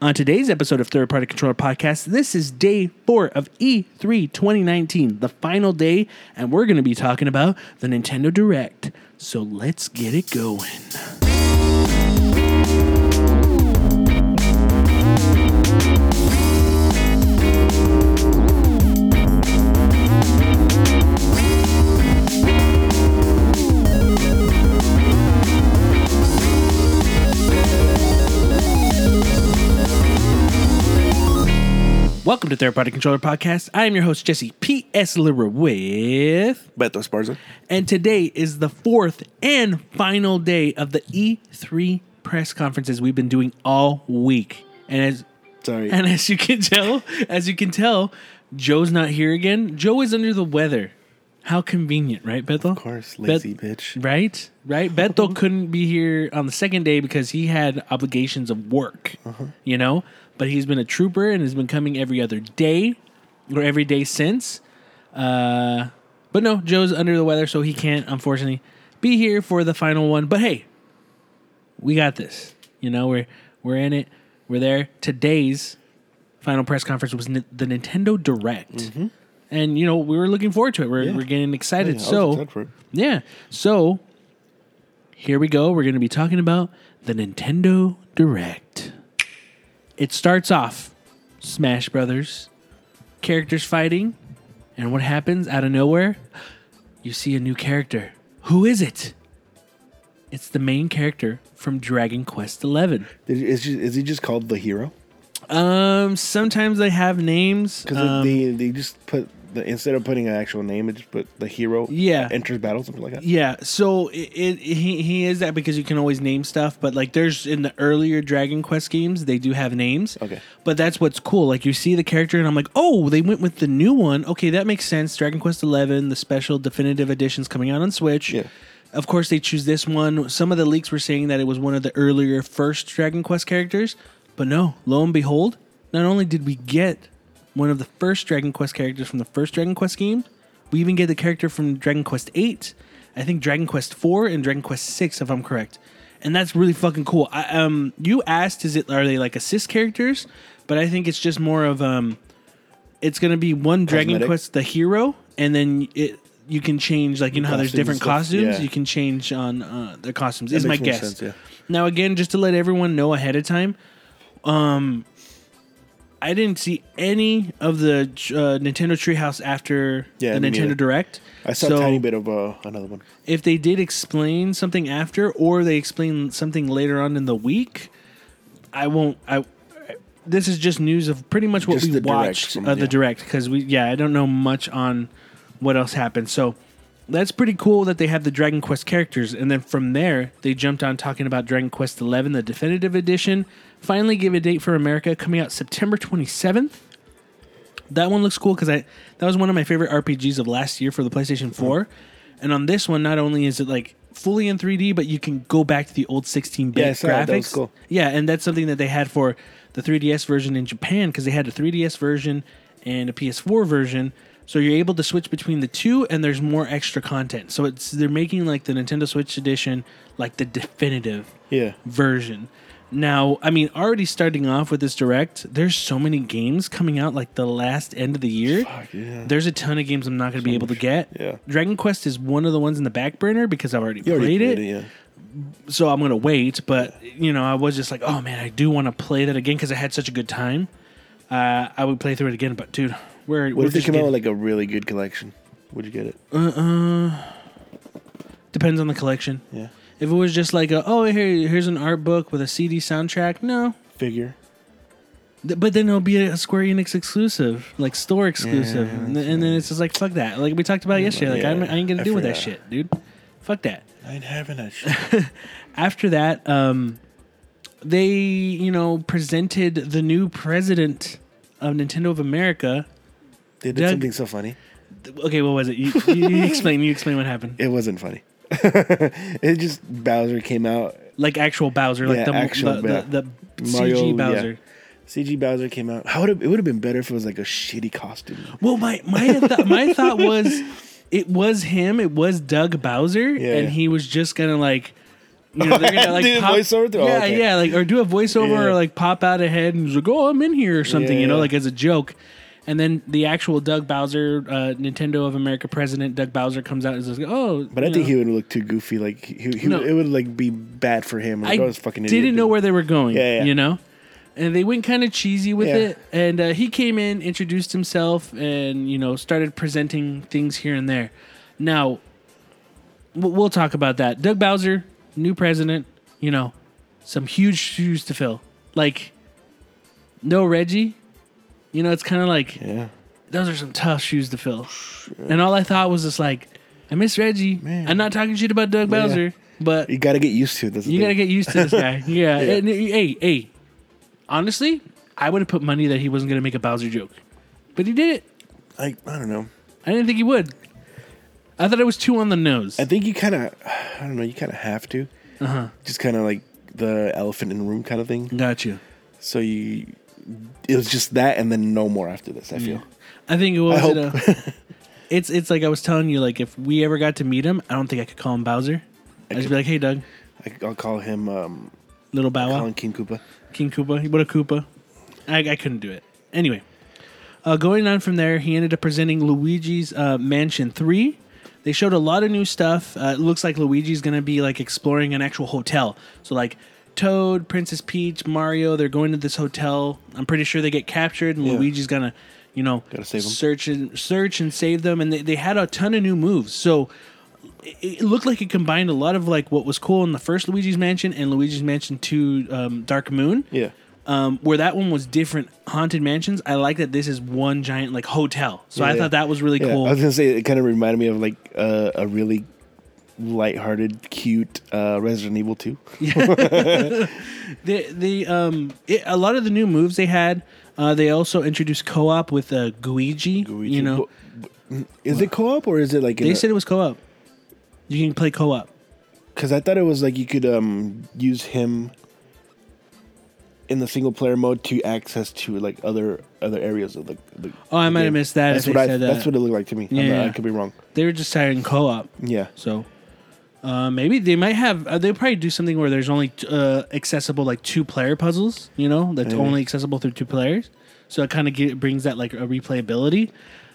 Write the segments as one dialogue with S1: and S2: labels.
S1: On today's episode of Third Party Controller Podcast, this is day four of E E3 2019, the final day, and we're going to be talking about the Nintendo Direct. So let's get it going. Welcome to Third Party Controller Podcast. I am your host, Jesse P.S. Lira with.
S2: Beto Esparza.
S1: And today is the fourth and final day of the E3 press conferences we've been doing all week. And as
S2: Sorry.
S1: and as you can tell, as you can tell, Joe's not here again. Joe is under the weather. How convenient, right, Bethel?
S2: of course, lazy
S1: Bet-
S2: bitch.
S1: Right, right. Beto couldn't be here on the second day because he had obligations of work. Uh-huh. You know, but he's been a trooper and has been coming every other day or every day since. Uh, but no, Joe's under the weather, so he can't unfortunately be here for the final one. But hey, we got this. You know, we're we're in it. We're there. Today's final press conference was the Nintendo Direct. And you know we were looking forward to it. We're,
S2: Yeah.
S1: we're getting excited.
S2: Yeah,
S1: so
S2: excited
S1: yeah. So here we go. We're going to be talking about the Nintendo Direct. It starts off Smash Brothers, characters fighting, and what happens out of nowhere? You see a new character. Who is it? It's the main character from Dragon Quest XI.
S2: Is, he- is he just called the hero?
S1: Um, sometimes they have names.
S2: Because
S1: Um,
S2: they they just put the instead of putting an actual name, it just put the hero.
S1: Yeah.
S2: Enters battle, something like that.
S1: Yeah, so it, it he he is that because you can always name stuff, but like there's in the earlier Dragon Quest games, they do have names.
S2: Okay.
S1: But that's what's cool. Like you see the character, and I'm like, oh, they went with the new one. Okay, that makes sense. Dragon Quest Eleven, the special definitive editions coming out on Switch.
S2: Yeah.
S1: Of course, they choose this one. Some of the leaks were saying that it was one of the earlier first Dragon Quest characters, but no. Lo and behold, not only did we get one of the first Dragon Quest characters from the first Dragon Quest game, we even get the character from Dragon Quest Eight, I think Dragon Quest Four and Dragon Quest Six, if I'm correct. And that's really fucking cool. I, um, you asked, is it are they like assist characters? But I think it's just more of um, it's gonna be one Dragon
S2: Cosmetic?
S1: Quest the hero, and then it you can change like you know how there's
S2: Costumes and
S1: different
S2: stuff,
S1: costumes.
S2: yeah.
S1: You can change on uh, their costumes.
S2: That
S1: is my
S2: makes more
S1: guess.
S2: sense, yeah.
S1: Now again, just to let everyone know ahead of time, um, I didn't see any of the uh, Nintendo Treehouse after
S2: Yeah,
S1: the Nintendo
S2: neither.
S1: Direct.
S2: I saw
S1: So,
S2: a tiny bit of uh, another one.
S1: If they did explain something after, or they explain something later on in the week, I won't. I. This is just news of pretty much what
S2: Just
S1: we watched
S2: from-
S1: of the
S2: yeah.
S1: direct because we yeah I don't know much on what else happened so that's pretty cool that they have the Dragon Quest characters and then from there they jumped on talking about Dragon Quest Eleven the definitive edition finally gave a date for America coming out September twenty seventh that one looks cool because I that was one of my favorite RPGs of last year for the PlayStation 4. Mm-hmm. And on this one, not only is it like fully in 3D, but you can go back to the old 16-bit
S2: Yeah, I saw
S1: graphics.
S2: that. That was cool.
S1: Yeah, and that's something that they had for the 3DS version in Japan because they had a 3DS version and a PS4 version. So you're able to switch between the two, and there's more extra content. So it's they're making like the Nintendo Switch edition like the definitive
S2: Yeah.
S1: version. Now, I mean, already starting off with this direct, there's so many games coming out like the last end of the year.
S2: Fuck yeah.
S1: There's a ton of games I'm not going to be able to get.
S2: yeah.
S1: Dragon Quest is one of the ones in the back burner because I've already,
S2: You already
S1: played,
S2: played
S1: it,
S2: it, yeah.
S1: so I'm going to wait. But you know, I was just like, oh man, I do want to play that again because I had such a good time. Uh, I would play through it again, but dude,
S2: What
S1: we're
S2: if they came out with like a really good collection? Would you get it?
S1: Uh, uh depends on the collection.
S2: Yeah.
S1: If it was just like, a, oh here here's an art book with a CD soundtrack, no.
S2: Figure.
S1: Th- But then it'll be a Square Enix exclusive, like store exclusive, and, then- and then it's just like fuck that. Like we talked about yesterday, like I'm, I ain't gonna
S2: I
S1: deal with that
S2: forgot.
S1: shit, dude. Fuck that.
S2: I ain't having that shit.
S1: After that, um, they you know presented the new president of Nintendo of America.
S2: they did
S1: Doug-
S2: something so funny.
S1: Okay, what was it? You, you, you explain. You explain what happened.
S2: It wasn't funny. it just Bowser came out.
S1: Like actual Bowser, like
S2: Yeah,
S1: the,
S2: actual
S1: the,
S2: Ba-
S1: the, the
S2: Mario,
S1: CG
S2: yeah.
S1: Bowser.
S2: CG Bowser came out. How would it, it would have been better if it was like a shitty costume.
S1: Well, my my th- my thought was, it was him. It was Doug Bowser,
S2: Yeah.
S1: and he was just gonna like You know, they're gonna like
S2: Do a
S1: pop,
S2: voiceover through- oh,
S1: Yeah,
S2: okay.
S1: yeah, like or do a voiceover
S2: Yeah.
S1: or like pop out ahead and he's like, "Oh, I'm in here" or something.
S2: Yeah,
S1: you know,
S2: yeah.
S1: like as a joke. And then the actual Doug Bowser, uh, Nintendo of America president Doug Bowser comes out and says, "Oh,
S2: But I think
S1: know,
S2: he would look too goofy. Like he, he
S1: No.
S2: it would like be bad for him.
S1: I
S2: Like, oh, this fucking
S1: didn't know
S2: dude.
S1: where they were going.
S2: Yeah, yeah.
S1: You know, and they went kind of cheesy with
S2: Yeah.
S1: it. And uh, he came in, introduced himself, and you know started presenting things here and there. Now, we'll talk about that. Doug Bowser, new president. You know, some huge shoes to fill. Like, no Reggie. You know, it's kind of like
S2: Yeah.
S1: those are some tough shoes to fill. And all I thought was just like, I miss Reggie.
S2: Man.
S1: I'm not talking shit about Doug
S2: Yeah.
S1: Bowser, but
S2: You got to get used to the
S1: you gotta get used to this guy. Yeah.
S2: Yeah.
S1: And, hey, hey. Honestly, I would have put money that he wasn't gonna make a Bowser joke, but he did it.
S2: Like I don't know.
S1: I didn't think he would. I thought it was too on the nose.
S2: I think you kind of, I don't know. You kind of have to.
S1: Uh huh.
S2: Just kind of like the elephant in the room kind of thing.
S1: Gotcha.
S2: So you, it was just that, and then no more after this. I feel.
S1: I think it was.
S2: I hope.
S1: uh, it's it's like I was telling you. Like if we ever got to meet him, I don't think I could call him Bowser. I'd just be like, "Hey, Doug,
S2: I, I'll call him um,
S1: little Bow Wow."
S2: Colin King Koopa.
S1: King Koopa. What a Koopa. I, I couldn't do it. Anyway, uh, going on from there, he ended up presenting Luigi's uh, Mansion 3. They showed a lot of new stuff. Uh, it looks like Luigi's going to be like exploring an actual hotel. So, like Toad, Princess Peach, Mario, they're going to this hotel. I'm pretty sure they get captured, and
S2: Yeah.
S1: Luigi's to, you know,
S2: Gotta save 'em.
S1: search and search and save them. And they, they had a ton of new moves. So, it it looked like it combined a lot of like what was cool in the first Luigi's Mansion and Luigi's Mansion 2 um, Dark Moon
S2: Yeah.
S1: um, where that one was different haunted mansions. I like that this is one giant like hotel. So I
S2: Yeah,
S1: thought that was really
S2: Yeah,
S1: cool.
S2: I was gonna say it kind of reminded me of like uh, a really lighthearted, cute uh, Resident Evil Two.
S1: the the um it, a lot of the new moves they had. Uh, they also introduced co-op with uh, Gooigi. You know,
S2: is it co-op or is it like?
S1: they said it was co-op. You can play co-op.
S2: because I thought it was like you could um use him in the single player mode to access to like other other areas of the. the
S1: Oh, I might have missed that.
S2: That's
S1: if
S2: what I.
S1: said
S2: That's what it looked like to me. I'm
S1: Yeah.
S2: I could be wrong.
S1: they were just saying co-op.
S2: Yeah.
S1: So uh, maybe they might have. Uh, they'll probably do something where there's only uh, accessible like two player puzzles. You know, that's
S2: Maybe.
S1: only accessible through two players. So it kind of brings that like a replayability.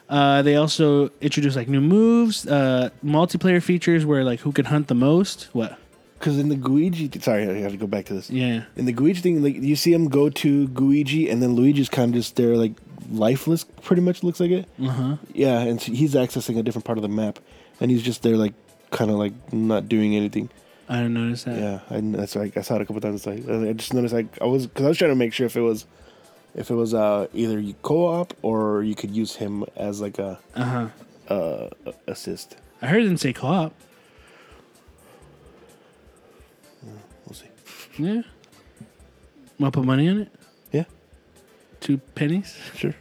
S1: Uh, they also introduce like new moves, uh, multiplayer features where like who can hunt the most. What?
S2: Because in the Gooigi, sorry, I have to go back to this.
S1: Yeah.
S2: In the Gooigi thing, like you see him go to Gooigi, and then Luigi's kind of just there, like lifeless. Pretty much looks like it.
S1: Uh huh.
S2: Yeah, and so he's accessing a different part of the map, and he's just there, like kind of like not doing anything.
S1: I didn't notice that.
S2: Yeah, I, that's like I saw it a couple times. Like I just noticed, like I was because I was trying to make sure if it was, if it was uh either you co-op or you could use him as like a
S1: Uh huh.
S2: uh assist.
S1: I heard them say co-op.
S2: We'll see.
S1: Yeah. Want to put money on it?
S2: Yeah,
S1: Two pennies.
S2: sure.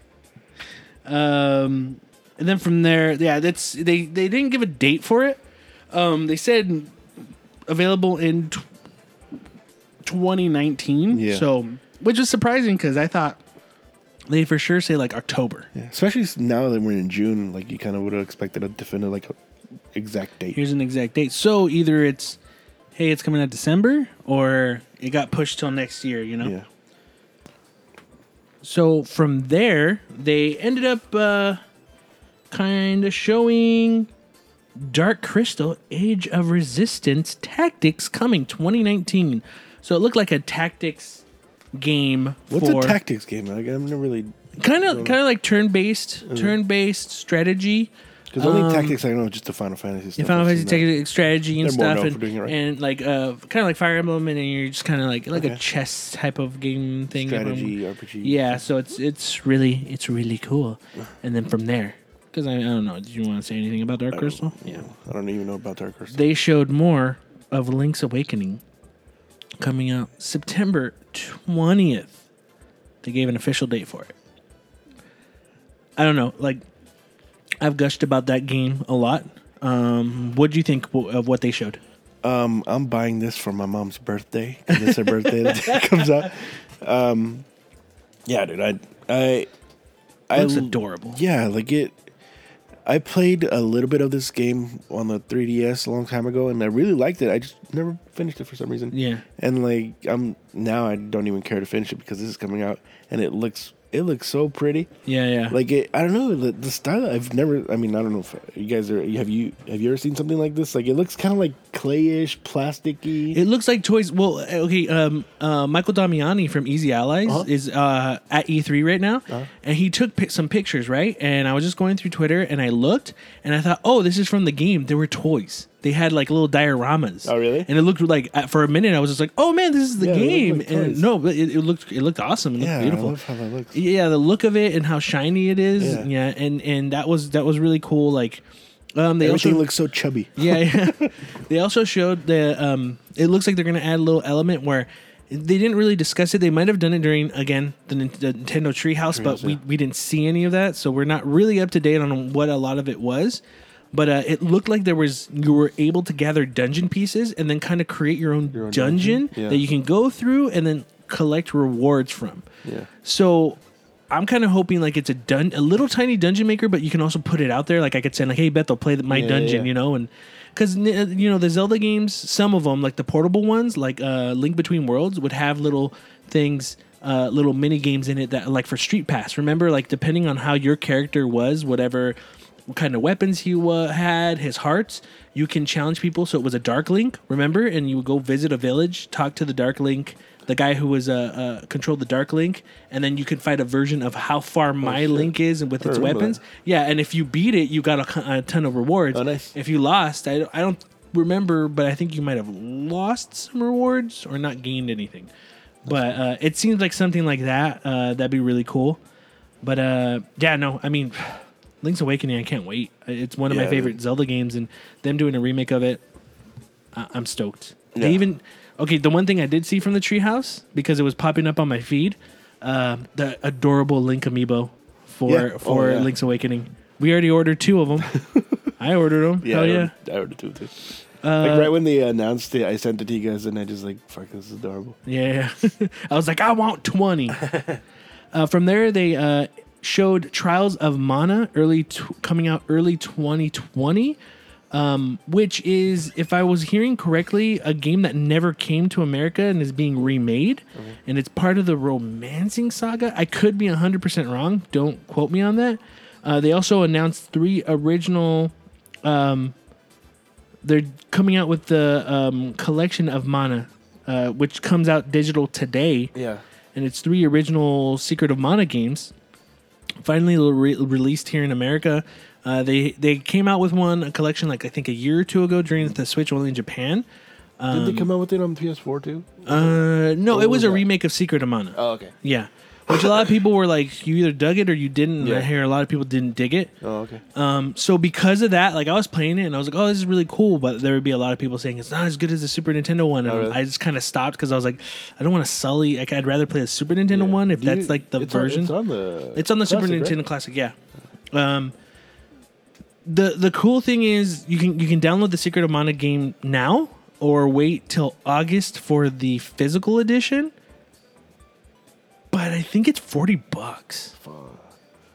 S1: Um, and then from there, yeah, that's they they didn't give a date for it. Um, they said available in tw 2019.
S2: Yeah.
S1: So, which was surprising because I thought they for sure say like October.
S2: Yeah, especially now that we're in June, like you kind of would have expected a definite like exact date.
S1: Here's an exact date. So either it's hey, it's coming out December, or it got pushed till next year. You know.
S2: Yeah,
S1: So from there, they ended up uh, kind of showing Dark Crystal Age of Resistance Tactics coming 2019. So it looked like a tactics game
S2: what's
S1: for
S2: a tactics game? Like I've never really
S1: kind of kind of like turn-based
S2: Mm-hmm.
S1: turn-based strategy.
S2: because only
S1: Um,
S2: tactics I know is just the Final Fantasy. Stuff.
S1: Final Fantasy. Tactics strategy and
S2: They're
S1: stuff, and,
S2: for doing it right.
S1: and like uh, kind of like Fire Emblem, and you're just kind of like like a chess type of game thing.
S2: strategy RPG.
S1: Yeah, so it's it's really it's really cool. And then from there, because I, I don't know, did you want to say anything about Dark Crystal? Yeah,
S2: I don't even know about Dark Crystal.
S1: they showed more of Link's Awakening coming out September twentieth. They gave an official date for it. I don't know, like I've gushed about that game a lot. Um, what do you think of what they showed?
S2: Um, I'm buying this for my mom's birthday because it's her birthday that it comes out. Um, yeah, dude, I, I,
S1: It
S2: I
S1: looks adorable.
S2: Yeah, like it. I played a little bit of this game on the 3DS a long time ago, and I really liked it. I just never finished it for some reason.
S1: Yeah.
S2: And like I'm now, I don't even care to finish it because this is coming out, and it looks it looks so pretty.
S1: Yeah, yeah.
S2: Like it, I don't know the, the style. I've never. I mean, I don't know if you guys are. Have you have you ever seen something like this? Like it looks kind of like clayish, plasticky.
S1: It looks like toys. Well, okay. Um, uh, Michael Damiani from Easy Allies
S2: Uh-huh.
S1: is uh, at E3 right now, and he took pi- some pictures, right? And I was just going through Twitter, and I looked, and I thought, oh, this is from the game. There were toys. They had like little dioramas.
S2: Oh, really?
S1: And it looked like for a minute, I was just like, oh man, this is the
S2: Yeah,
S1: game.
S2: like
S1: and no, but it, it looked it looked awesome. It looked
S2: yeah,
S1: beautiful.
S2: I love how that looks.
S1: yeah the look of it and how shiny it is yeah,
S2: Yeah.
S1: and and that was that was really cool like um they
S2: Everything
S1: also
S2: looks so chubby.
S1: yeah, yeah. they also showed the um it looks like they're gonna add a little element where they didn't really discuss it they might have done it during again the, the nintendo treehouse but
S2: Treehouse,
S1: we,
S2: yeah.
S1: we didn't see any of that so we're not really up to date on what a lot of it was but uh, it looked like there was you were able to gather dungeon pieces and then kind of create your own,
S2: Your own
S1: dungeon,
S2: dungeon? Yeah.
S1: that you can go through and then collect rewards from
S2: Yeah.
S1: so I'm kind of hoping like it's a dun- a little tiny dungeon maker, but you can also put it out there. Like I could say like, "Hey, Bethel, play the, my
S2: Yeah,
S1: dungeon,"
S2: yeah.
S1: you know, and because you know the Zelda games, some of them like the portable ones, like uh, Link Between Worlds, would have little things. Uh, little mini games in it that like for Street Pass. Remember, like depending on how your character was, whatever what kind of weapons he uh, had, his hearts, you can challenge people. So it was a Dark Link, remember, and you would go visit a village, talk to the Dark Link, the guy who was uh, uh controlled the Dark Link, and then you could fight a version of how far my
S2: Oh, shit.
S1: Link is and with
S2: I
S1: its weapons.
S2: that.
S1: Yeah, and if you beat it, you got a, a ton of rewards.
S2: Oh, nice.
S1: If you lost, I, I don't remember, but I think you might have lost some rewards or not gained anything. But uh, it seems like something like that. Uh, that'd be really cool. But uh, yeah, no, I mean, Link's Awakening, I can't wait. It's one of my
S2: Yeah,
S1: favorite. Zelda games, and them doing a remake of it, I- I'm stoked.
S2: Yeah.
S1: They even okay. The one thing I did see from the treehouse because it was popping up on my feed, uh, the adorable Link amiibo for
S2: Yeah. Oh,
S1: for
S2: yeah.
S1: Link's Awakening. We already ordered two of them. I ordered them.
S2: Yeah,
S1: Hell
S2: I
S1: yeah.
S2: ordered, I ordered two too.
S1: Uh,
S2: like right when they announced it, I sent it to you guys, and I just like, fuck, this is adorable.
S1: Yeah. I was like, I want 20. uh, from there, they uh, showed Trials of Mana early t- coming out early 2020, um, which is, if I was hearing correctly, a game that never came to America and is being remade. And it's part of the Romancing Saga. I could be 100% wrong. Don't quote me on that. Uh, they also announced three original they're coming out with the um, collection of mana, uh, which comes out digital today,
S2: Yeah.
S1: and it's three original Secret of Mana games. Finally re- released here in America. Uh, they they came out with one a collection like I think a year or two ago during the Switch only in Japan.
S2: Did they come out with it on PS4 too?
S1: Uh, no, it was
S2: was
S1: a
S2: that?
S1: remake of Secret of Mana.
S2: Oh, okay.
S1: Yeah, which a lot of people were like, you either dug it or you didn't. And I hear a lot of people didn't dig it.
S2: Oh, okay.
S1: Um, so because of that, like I was playing it and I was like, oh, this is really cool. But there would be a lot of people saying it's not as good as the Super Nintendo one. And
S2: Oh, really?
S1: I just kind of stopped because I was like, I don't want to sully. Like, I'd rather play the Super Nintendo one if
S2: you-
S1: that's like the
S2: it's on-
S1: version.
S2: it's on the.
S1: It's on the Super
S2: Classic, right?
S1: Nintendo Classic, yeah. Um, the the cool thing is you can you can download the Secret of Mana game now or wait till August for the physical edition. But I think it's forty bucks.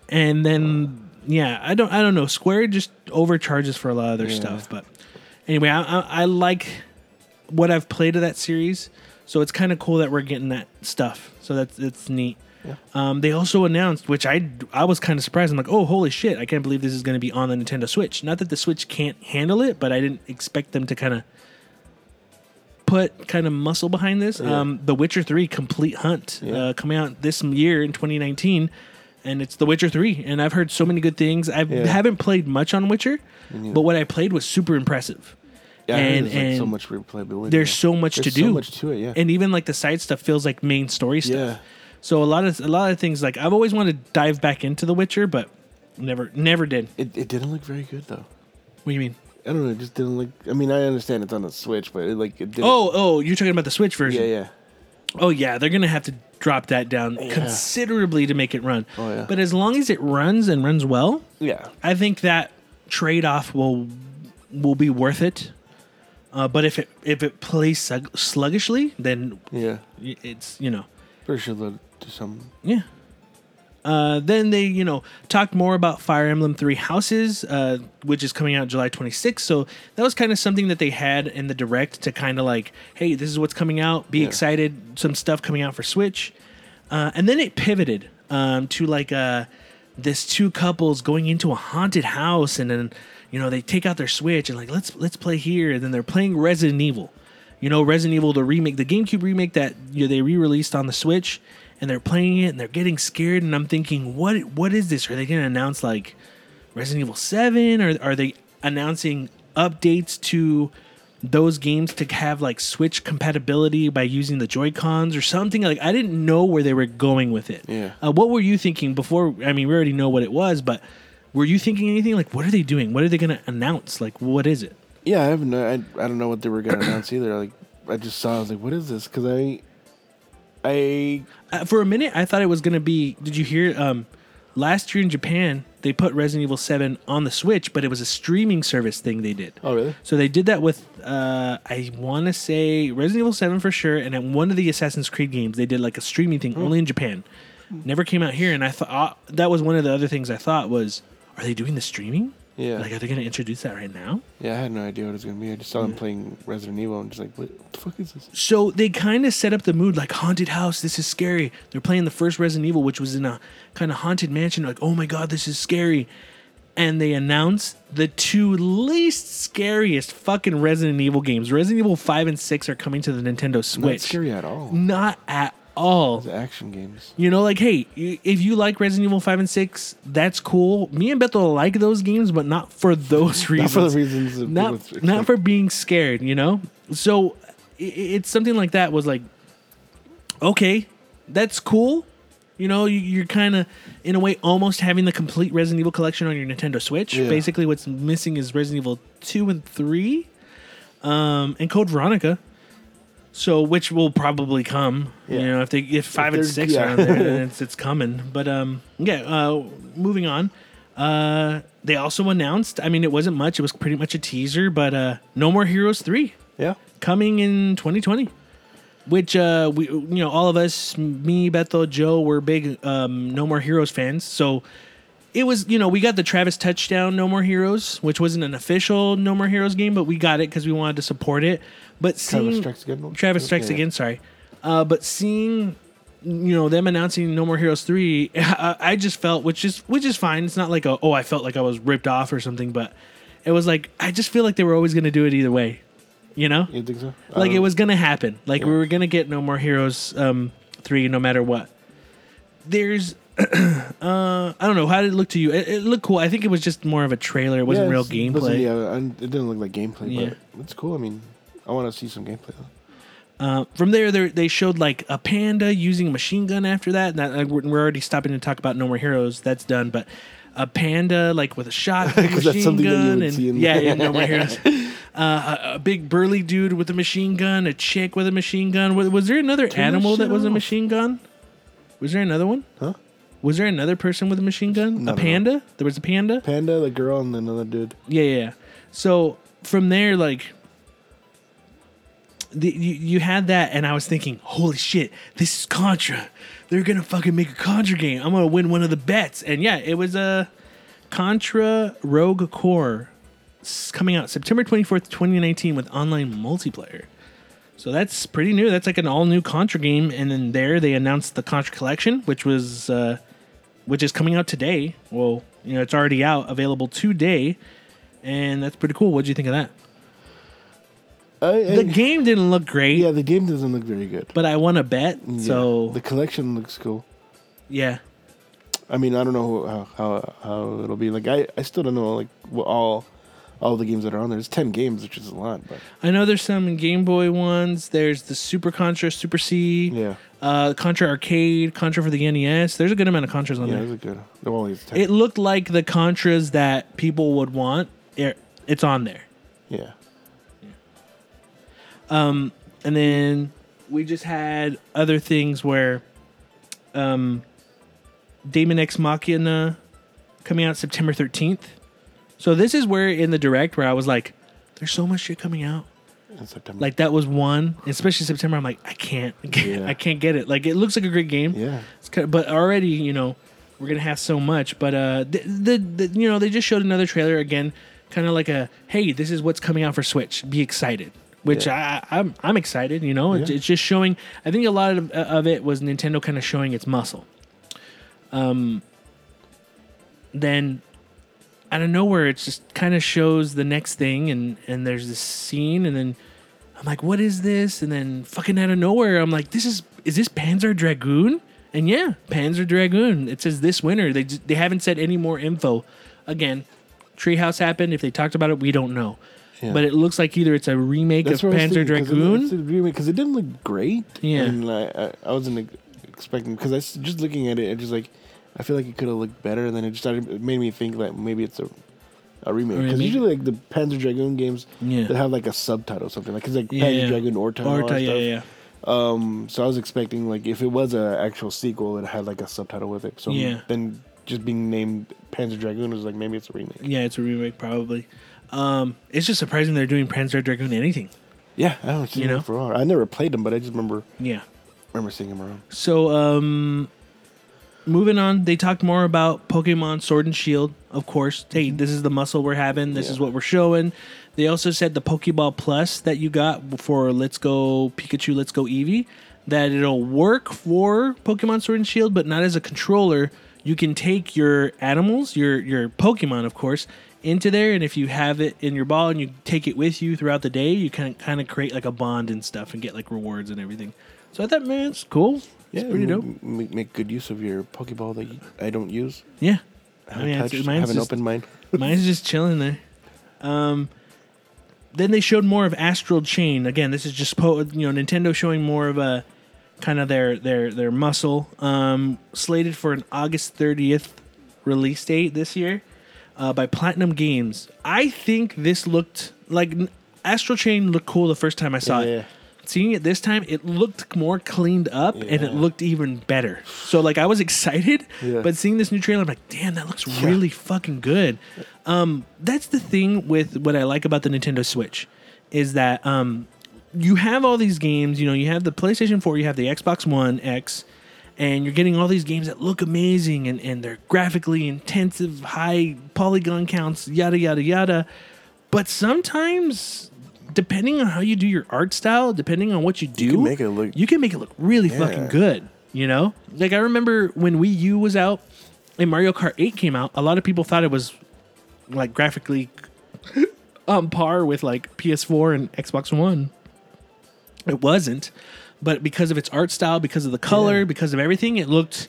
S1: And then yeah, I don't I don't know. Square just overcharges for a lot of their
S2: Yeah.
S1: stuff. But anyway, I, I, I like what I've played of that series, so it's kind of cool that we're getting that stuff. So that's it's neat. Um, they also announced, which I I was kind of surprised. I'm like, oh, holy shit! I can't believe this is going to be on the Nintendo Switch. Not that the Switch can't handle it, but I didn't expect them to kind of put kind of muscle behind this.
S2: Yeah.
S1: Um, the Witcher Three Complete Hunt
S2: Yeah.
S1: uh, coming out this year in 2019, and it's The Witcher Three. And I've heard so many good things. I
S2: Yeah.
S1: haven't played much on Witcher,
S2: neither.
S1: but what I played was super impressive.
S2: Yeah,
S1: and-
S2: there's, like, so much replayability.
S1: There's so much
S2: There's
S1: to
S2: so
S1: do,
S2: much to it. Yeah.
S1: and even like the side stuff feels like main story stuff.
S2: yeah.
S1: So a lot of a lot of things like I've always wanted to dive back into The Witcher, but never never did.
S2: It, it didn't look very good though.
S1: What do you mean?
S2: I don't know. It just didn't look. I mean, I understand it's on the Switch, but it like it didn't.
S1: Oh, oh, you're talking about the Switch version.
S2: yeah, yeah.
S1: Oh yeah, they're gonna have to drop that down
S2: Yeah.
S1: considerably to make it run.
S2: Oh, yeah.
S1: But as long as it runs and runs well,
S2: Yeah.
S1: I think that trade off will will be worth it. Uh, but if it if it plays slug- sluggishly, then
S2: Yeah.
S1: y- it's you know
S2: Pretty sure they'll do some.
S1: yeah. Uh, then they, you know, talked more about Fire Emblem Three Houses, uh, which is coming out July 26th. So that was kind of something that they had in the direct to kind of like, hey, this is what's coming out. Be
S2: Yeah.
S1: excited. Some stuff coming out for Switch. Uh, and then it pivoted um, to like uh, this two couples going into a haunted house, and then you know they take out their Switch and like let's let's play here, and then they're playing Resident Evil. You know, Resident Evil the remake, the GameCube remake that you know, they re-released on the Switch, and they're playing it and they're getting scared, and I'm thinking, what what is this? Are they going to announce like Resident Evil Seven, or are they announcing updates to those games to have like Switch compatibility by using the Joy Cons or something? Like I didn't know where they were going with it.
S2: Yeah.
S1: Uh, what were you thinking before? I mean, we already know what it was, but were you thinking anything like, what are they doing? What are they going to announce? Like, what is it?
S2: Yeah, I have no. I, I don't know what they were gonna announce either. Like I just saw. I was like, what is this? Because I, I
S1: Uh, for a minute, I thought it was going to be. Did you hear? Um, last year in Japan, they put Resident Evil Seven on the Switch, but it was a streaming service thing they did.
S2: oh really?
S1: So they did that with, uh, I want to say Resident Evil 7 for sure. And then one of the Assassin's Creed games, they did like a streaming thing only in Japan. Never came out here. And I thought uh, that was one of the other things I thought was, are they doing the streaming?
S2: Yeah.
S1: Like, are they going to introduce that right now?
S2: yeah, I had no idea what it was gonna be. I just saw them playing Resident Evil and just like, what the fuck is this?
S1: So they kind of set up the mood like haunted house. This is scary. They're playing the first Resident Evil, which was in a kind of haunted mansion. Like, oh my god, this is scary. And they announce the two least scariest fucking Resident Evil games. Resident Evil Five and Six are coming to the Nintendo Switch.
S2: Not scary at all.
S1: Not at all.
S2: The action games.
S1: You know, like, hey, if you like Resident Evil 5 and 6, that's cool. Me and Bethel like those games, but not for those reasons.
S2: Not for the reasons.
S1: Not, not for being scared, you know? So i- i it's something like that was like, okay, that's cool. You know, you- you're kind of, in a way, almost having the complete Resident Evil collection on your Nintendo Switch.
S2: Yeah.
S1: Basically, what's missing is Resident Evil 2 and 3 um, and Code Veronica. So, which will probably come. You know, if they if five and six
S2: yeah.
S1: are on there, then it's it's coming. But um, yeah. Uh, moving on. Uh, they also announced. I mean, it wasn't much. It was pretty much a teaser. But uh, No More Heroes three
S2: Yeah.
S1: coming in 2020. Which uh, we you know all of us, me, Bethel, Joe, were big um, No More Heroes fans. So it was you know we got the Travis touchdown No More Heroes, which wasn't an official No More Heroes game, but we got it because we wanted to support it. But seeing
S2: Travis Strikes Again.
S1: Travis Strikes
S2: Yeah.
S1: Again, sorry. Uh, but seeing, you know, them announcing No More Heroes three, I, I just felt, which is which is fine. It's not like a oh, I felt like I was ripped off or something, but it was like I just feel like they were always going to do it either way, you know,
S2: You think so?
S1: like it was going to happen. Like we were going to get No More Heroes um, three, no matter what. There's. uh, I don't know. How did it look to you? It, it looked cool. I think it was just more of a trailer. It wasn't
S2: yeah,
S1: real
S2: wasn't-
S1: gameplay.
S2: Yeah, it didn't look like gameplay,
S1: Yeah.
S2: but it's cool. I mean, I want to see some gameplay though.
S1: Uh, from there, they showed like a panda using a machine gun. After that, and that like, we're, we're already stopping to talk about No More Heroes. That's done, but a panda like with a
S2: that's
S1: machine
S2: something
S1: gun, and yeah, yeah, No More Heroes. Uh, a, a big burly dude with a machine gun, a chick with a machine gun. Was, was there another
S2: Turn
S1: animal that was a machine gun? Was there another one?
S2: Huh?
S1: Was there another person with a machine gun?
S2: No,
S1: a
S2: no, no.
S1: panda? There was a panda.
S2: Panda, the girl, and another dude.
S1: Yeah, yeah. yeah. So from there, like, the, you you had that, and I was thinking, holy shit, this is Contra. They're gonna fucking make a Contra game. I'm gonna win one of the bets. And yeah, it was a Contra Rogue Corps coming out September 24th, 2019, with online multiplayer. So that's pretty new. That's like an all new Contra game. And then there they announced the Contra Collection, which was uh, which is coming out today. Well, you know, it's already out, available today, and that's pretty cool. What do you think of that?
S2: I, I,
S1: The game didn't look great,
S2: yeah, the game doesn't look very good.
S1: but I won a bet,
S2: Yeah,
S1: so
S2: the collection looks cool.
S1: yeah.
S2: I mean, I don't know how how, how it'll be. Like, I, I still don't know like what all all the games that are on there. There's ten games, which is a lot, but
S1: I know there's some Game Boy ones. There's the Super Contra, Super C,
S2: yeah,
S1: uh, Contra Arcade, Contra for the NES. There's a good amount of Contras on
S2: yeah,
S1: there.
S2: those are good. They're only ten.
S1: It looked like the Contras that people would want. It, it's on there.
S2: yeah,
S1: Um, and then we just had other things where um, Daemon X Machina coming out September 13th. So this is where in the direct where I was like, there's so much shit coming out.
S2: in September.
S1: Like that was one, especially September. I'm like, I can't, I can't,
S2: Yeah.
S1: I can't get it. Like it looks like a great game.
S2: yeah,
S1: It's kind of, but already, you know, we're gonna have so much. But uh, the, the, the you know they just showed another trailer again, kind of like a hey, this is what's coming out for Switch. Be excited. Which I, I'm I'm excited. You know, it's,
S2: Yeah.
S1: it's just showing. I think a lot of, of it was Nintendo kind of showing its muscle. Um. Then, out of nowhere, it just kind of shows the next thing, and and there's this scene, and then I'm like, what is this? And then fucking out of nowhere, I'm like, this is is this Panzer Dragoon? And yeah, Panzer Dragoon. It says this winter. They they haven't said any more info. Again, Treehouse happened. If they talked about it, we don't know.
S2: Yeah.
S1: But it looks like either it's a remake of Panzer Dragoon.
S2: because it didn't look great.
S1: Yeah.
S2: and I, I, I wasn't ex- expecting because I s- just looking at it, it just like I feel like it could have looked better. And then it just started, it made me think that maybe it's a a remake. Because
S1: remake?
S2: usually like the Panzer Dragoon games,
S1: Yeah.
S2: that have like a subtitle or something like it's like
S1: Yeah,
S2: Panzer
S1: yeah.
S2: Dragoon Orta. and all
S1: Orta,
S2: that
S1: yeah,
S2: stuff.
S1: yeah, yeah.
S2: Um, so I was expecting like if it was a actual sequel, it had like a subtitle with it. So
S1: Yeah.
S2: then just being named Panzer Dragoon was like maybe it's a remake.
S1: Yeah, it's a remake probably. Um, it's just surprising they're doing Panzer Dragoon anything.
S2: Yeah, I don't see
S1: You know?
S2: them for a while. I never played them, but I just remember
S1: Yeah.
S2: remember seeing them around.
S1: So, um, moving on, they talked more about Pokemon Sword and Shield, of course. Hey, this is the muscle we're having. This is
S2: Yeah.
S1: what we're showing. They also said the Pokeball Plus that you got for Let's Go Pikachu, Let's Go Eevee, that it'll work for Pokemon Sword and Shield, but not as a controller. You can take your animals, your your Pokemon, of course, into there, and if you have it in your ball and you take it with you throughout the day, you can kind of create like a bond and stuff and get like rewards and everything. So I thought, man, it's cool.
S2: Yeah,
S1: it's pretty
S2: m-
S1: dope.
S2: m- Make, good use of your Pokeball that you, I don't use.
S1: Yeah.
S2: I
S1: I mean,
S2: touched.
S1: mine's
S2: have an
S1: just-
S2: open mind.
S1: Mine's just chilling there. Um, then they showed more of Astral Chain. Again, this is just po- you know Nintendo showing more of a kind of their their their muscle. Um, slated for an August thirtieth release date this year uh, by Platinum Games. I think this looked like Astral Chain looked cool the first time I saw
S2: Yeah.
S1: it. Seeing it this time, it looked more cleaned up and it looked even better. So like I was excited,
S2: Yeah.
S1: but seeing this new trailer, I'm like, damn, that looks really fucking good. Um, that's the thing with what I like about the Nintendo Switch is that um, you have all these games. You know, you have the PlayStation 4, you have the Xbox One X, and you're getting all these games that look amazing and, and they're graphically intensive, high polygon counts, yada yada yada. But sometimes, depending on how you do your art style, depending on what you do, you
S2: can make it look-
S1: you can make it look really
S2: Yeah.
S1: fucking good. You know, like I remember when Wii U was out and Mario Kart 8 came out, a lot of people thought it was like graphically on par with like PS4 and Xbox One. It wasn't, but because of its art style, because of the color,
S2: Yeah.
S1: because of everything, it looked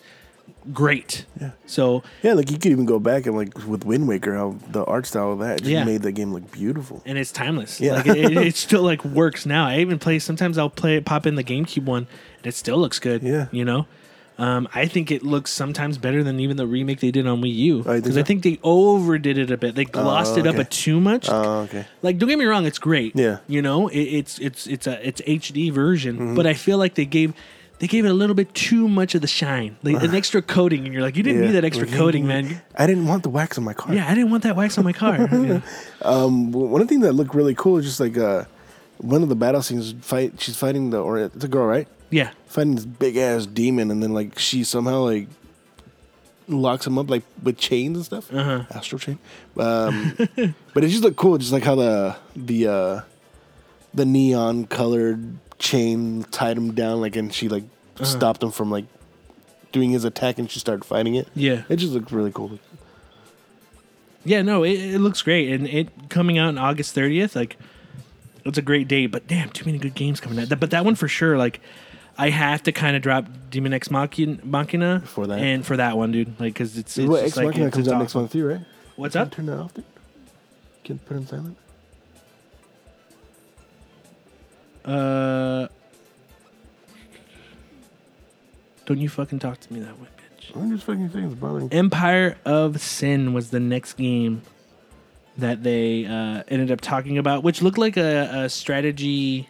S1: great.
S2: Yeah.
S1: So
S2: Yeah, like you could even go back and like with Wind Waker, how the art style of that just
S1: Yeah.
S2: made the game look beautiful.
S1: and it's timeless.
S2: Yeah.
S1: Like it, it still like works now. I even play sometimes I'll play it pop in the GameCube one and it still looks good.
S2: Yeah.
S1: You know? Um, I think it looks sometimes better than even the remake they did on Wii U.
S2: Oh,
S1: Because I think they overdid it a bit. They glossed it up a too much.
S2: Oh, okay.
S1: like don't get me wrong, it's great.
S2: Yeah.
S1: You know, it, it's it's it's a it's HD version,
S2: Mm-hmm.
S1: but I feel like they gave they gave it a little bit too much of the shine. Like an extra coating and you're like, you didn't
S2: Yeah.
S1: need that extra coating, man.
S2: I didn't want the wax on my car.
S1: Yeah, I didn't want that wax on my car. Yeah.
S2: Um, one thing that looked really cool is just like uh, one of the battle scenes. Fight. She's fighting the or it's a girl, right?
S1: Yeah.
S2: Fighting this big ass demon, and then like she somehow like locks him up like with chains and stuff.
S1: Uh-huh.
S2: Astral chain. Um, but it just looked cool, just like how the the uh, the neon colored chain tied him down, like and she like
S1: Uh-huh.
S2: stopped him from like doing his attack, and she started fighting it.
S1: Yeah.
S2: It just looked really cool.
S1: Yeah, no, it, it looks great, and it coming out on August thirtieth, like it's a great date. But damn, too many good games coming out. But that one for sure, like I have to kind of drop Daemon X Machina, Machina
S2: For that.
S1: and for that one, dude. Like because it's, it's
S2: what X
S1: like,
S2: Machina comes out next month too, right?
S1: What's
S2: Can
S1: up?
S2: Turn that off, dude. Can put it in silent.
S1: Uh, don't you fucking talk to me that way, bitch.
S2: I'm just fucking saying it's bothering.
S1: Empire of Sin was the next game that they uh, ended up talking about, which looked like a, a strategy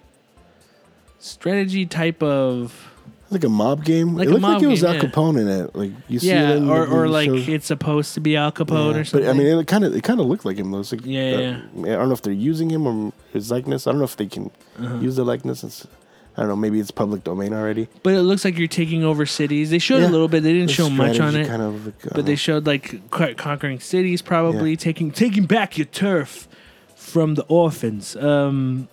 S1: strategy type of
S2: Like a mob game.
S1: Like
S2: it looked like it was
S1: game,
S2: Al
S1: yeah.
S2: Capone in it. Like you see
S1: yeah,
S2: it in
S1: or or like
S2: shows.
S1: it's supposed to be Al Capone
S2: Yeah.
S1: or something.
S2: But I mean, it kind of it kind of looked like him though. Like,
S1: Yeah,
S2: uh,
S1: yeah.
S2: I don't know if they're using him or his likeness. I don't know if they can
S1: Uh-huh.
S2: use the likeness. It's, I don't know. Maybe it's public domain already.
S1: But it looks like you're taking over cities. They showed a little bit. They didn't
S2: The
S1: show much on it.
S2: Kind of. Like,
S1: but they showed like conquering cities, probably
S2: Yeah.
S1: taking taking back your turf from the orphans. Um,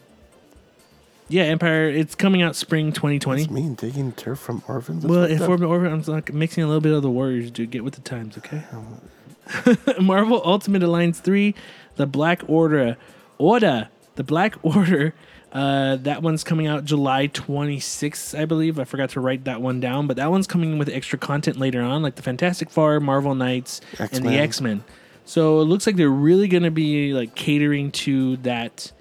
S1: yeah, Empire. It's coming out spring 2020.
S2: That's mean taking turf from orphans. That's
S1: Well, if we're orphan, I'm like mixing a little bit of the Warriors, dude. Get with the times, okay? Marvel Ultimate Alliance three, the Black Order, Order, the Black Order. Uh, that one's coming out July 26th, I believe. I forgot to write that one down, but that one's coming with extra content later on, like the Fantastic Four, Marvel Knights, and the
S2: X-Men.
S1: X Men. So it looks like they're really gonna be like catering to that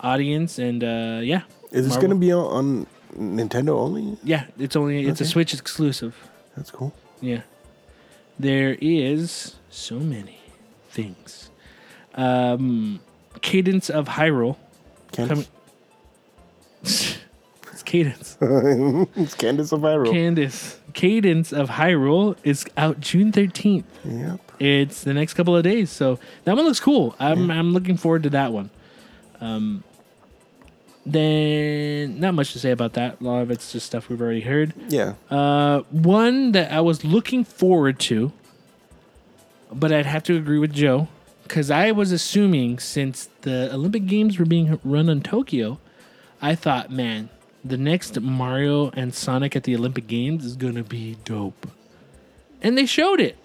S1: audience, and uh, yeah,
S2: Is this
S1: Marvel.
S2: gonna be on, on Nintendo only?
S1: yeah, it's only it's a
S2: Okay.
S1: Switch exclusive.
S2: That's cool.
S1: Yeah. There is so many things. Um, Cadence of Hyrule.
S2: Candace,
S1: it's Cadence.
S2: it's Candace of Hyrule.
S1: Candace. Cadence of Hyrule is out June 13th.
S2: yep.
S1: It's the next couple of days. So that one looks cool. I'm, I'm looking forward to that one. Um, then, not much to say about that. A lot of it's just stuff we've already heard.
S2: Yeah.
S1: Uh, one that I was looking forward to, but I'd have to agree with Joe because I was assuming since the Olympic Games were being run on Tokyo, I thought, man, the next Mario and Sonic at the Olympic Games is gonna be dope, and they showed it,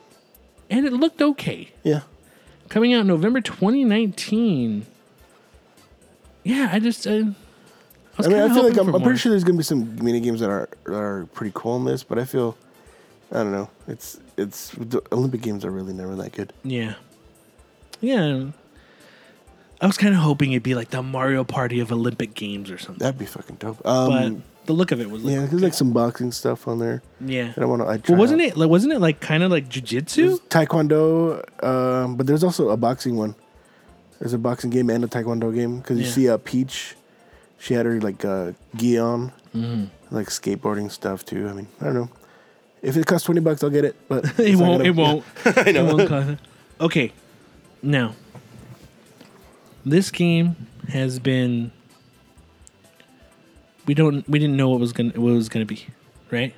S1: and it looked okay.
S2: Yeah.
S1: Coming out November 2019. Yeah, I just. Uh, I,
S2: I mean, I feel like I'm, I'm pretty sure there's gonna be some mini games that are that are pretty cool in this, but I feel, I don't know. It's it's the Olympic games are really never that good.
S1: Yeah. Yeah. I was kind of hoping it'd be like the Mario Party of Olympic Games or something.
S2: That'd be fucking dope.
S1: But
S2: Um,
S1: the look of it was like,
S2: yeah, there's like some boxing stuff on there.
S1: yeah.
S2: I want to. I
S1: Well, wasn't it like wasn't it like kind of like jujitsu?
S2: Taekwondo, um, but there's also a boxing one. There's a boxing game and a Taekwondo game because you
S1: Yeah.
S2: see a Peach. She had her like uh, gi on,
S1: Mm-hmm.
S2: like skateboarding stuff too. I mean, I don't know. If it costs twenty bucks, I'll get it. But
S1: it won't.
S2: gonna-
S1: It won't.
S2: I know.
S1: It won't cost it. Okay. Now, this game has been. We don't. We didn't know what was gonna what it was gonna be, right?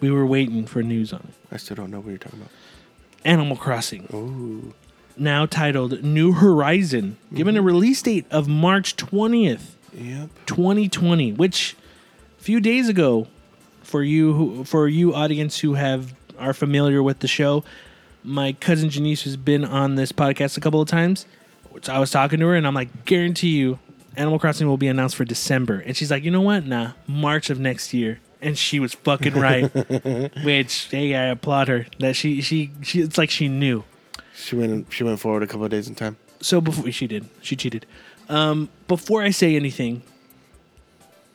S1: We were waiting for news on it.
S2: I still don't know what you're talking about.
S1: Animal Crossing.
S2: Ooh,
S1: now titled New Horizon, given a release date of March 20th,
S2: yep.
S1: 2020, which a few days ago for you who, for you audience who have are familiar with the show, my cousin Janice has been on this podcast a couple of times. Which I was talking to her and I'm like, guarantee you Animal Crossing will be announced for December. And she's like, "You know what? Nah, March of next year." And she was fucking right. which hey, I applaud her. That she she she it's like she knew.
S2: She went. She went forward a couple of days in time.
S1: so before she did, she cheated. Um, before I say anything,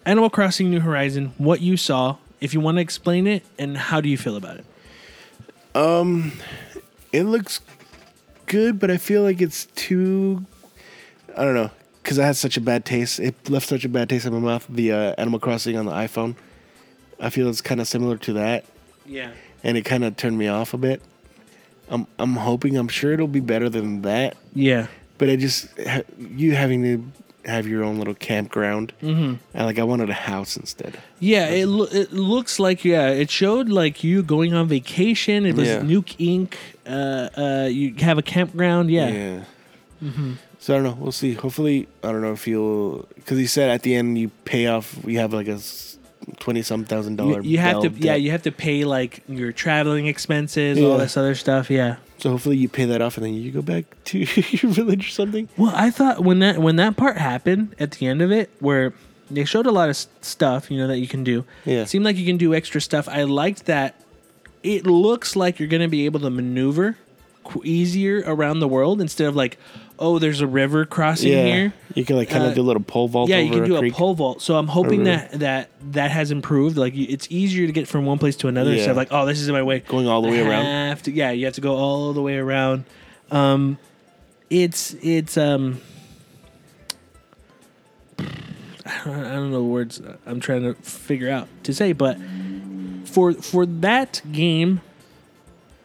S1: Animal Crossing New Horizon, what you saw, if you want to explain it, and how do you feel about it?
S2: Um, it looks good, but I feel like it's too. I don't know, because I had such a bad taste. It left such a bad taste in my mouth. The uh, Animal Crossing on the iPhone. I feel it's kind of similar to that,
S1: Yeah.
S2: and it kind of turned me off a bit. I'm I'm hoping. I'm sure it'll be better than that.
S1: Yeah.
S2: But I just you having to have your own little campground. Mm-hmm. I like. I wanted a house instead.
S1: Yeah, it, lo- it looks like yeah. It showed like you going on vacation. It was
S2: Yeah.
S1: Nook Inc. Uh, uh, you have a campground. Yeah,
S2: Yeah. So I don't know. We'll see. Hopefully, I don't know if you'll because he said at the end you pay off. We have like a twenty some thousand
S1: you, you have to
S2: bill
S1: yeah you have to pay like your traveling expenses, all this other stuff. Yeah.
S2: So hopefully you pay that off and then you go back to your village or something.
S1: Well, I thought when that when that part happened at the end of it, where they showed a lot of stuff, you know, that you can do.
S2: Yeah.
S1: It seemed like you can do extra stuff. I liked that. It looks like you're going to be able to maneuver easier around the world instead of like, oh, there's a river crossing
S2: Yeah,
S1: here.
S2: you can like kind of
S1: Uh,
S2: do a little pole vault.
S1: Yeah, you can do a, pole vault. So I'm hoping that that that has improved. Like it's easier to get from one place to another instead of like, oh, this is my way.
S2: Going all the way
S1: I
S2: around.
S1: Have to, yeah, you have to go all the way around. Um, it's it's um. I don't, I don't know the words I'm trying to figure out to say, but for for that game,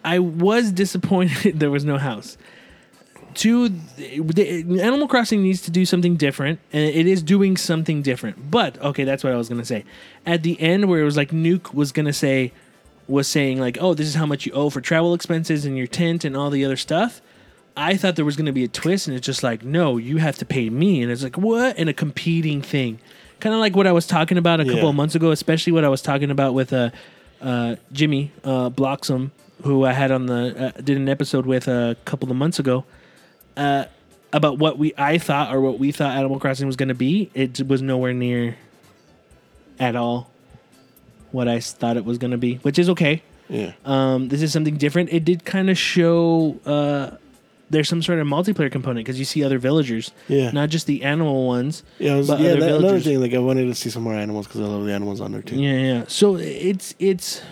S1: I was disappointed there was no house. Two, the, Animal Crossing needs to do something different, and it is doing something different. But okay, that's what I was gonna say. At the end, where it was like Nook was gonna say, was saying like, "Oh, this is how much you owe for travel expenses and your tent and all the other stuff." I thought there was gonna be a twist, and it's just like, "No, you have to pay me," and it's like, "What?" And a competing thing, kind of like what I was talking about a couple of months ago, especially what I was talking about with uh, uh, Jimmy uh, Bloxham, who I had on the uh, did an episode with a couple of months ago uh, about what we I thought or what we thought Animal Crossing was going to be. It was nowhere near at all what I thought it was going to be, which is okay.
S2: Yeah.
S1: Um, this is something different. It did kind of show uh, there's some sort of multiplayer component because you see other villagers,
S2: Yeah.
S1: not just the animal ones.
S2: yeah. Was,
S1: but
S2: yeah.
S1: other
S2: That, another thing, like I wanted to see some more animals because I love the animals on there too.
S1: Yeah, yeah. So it's it's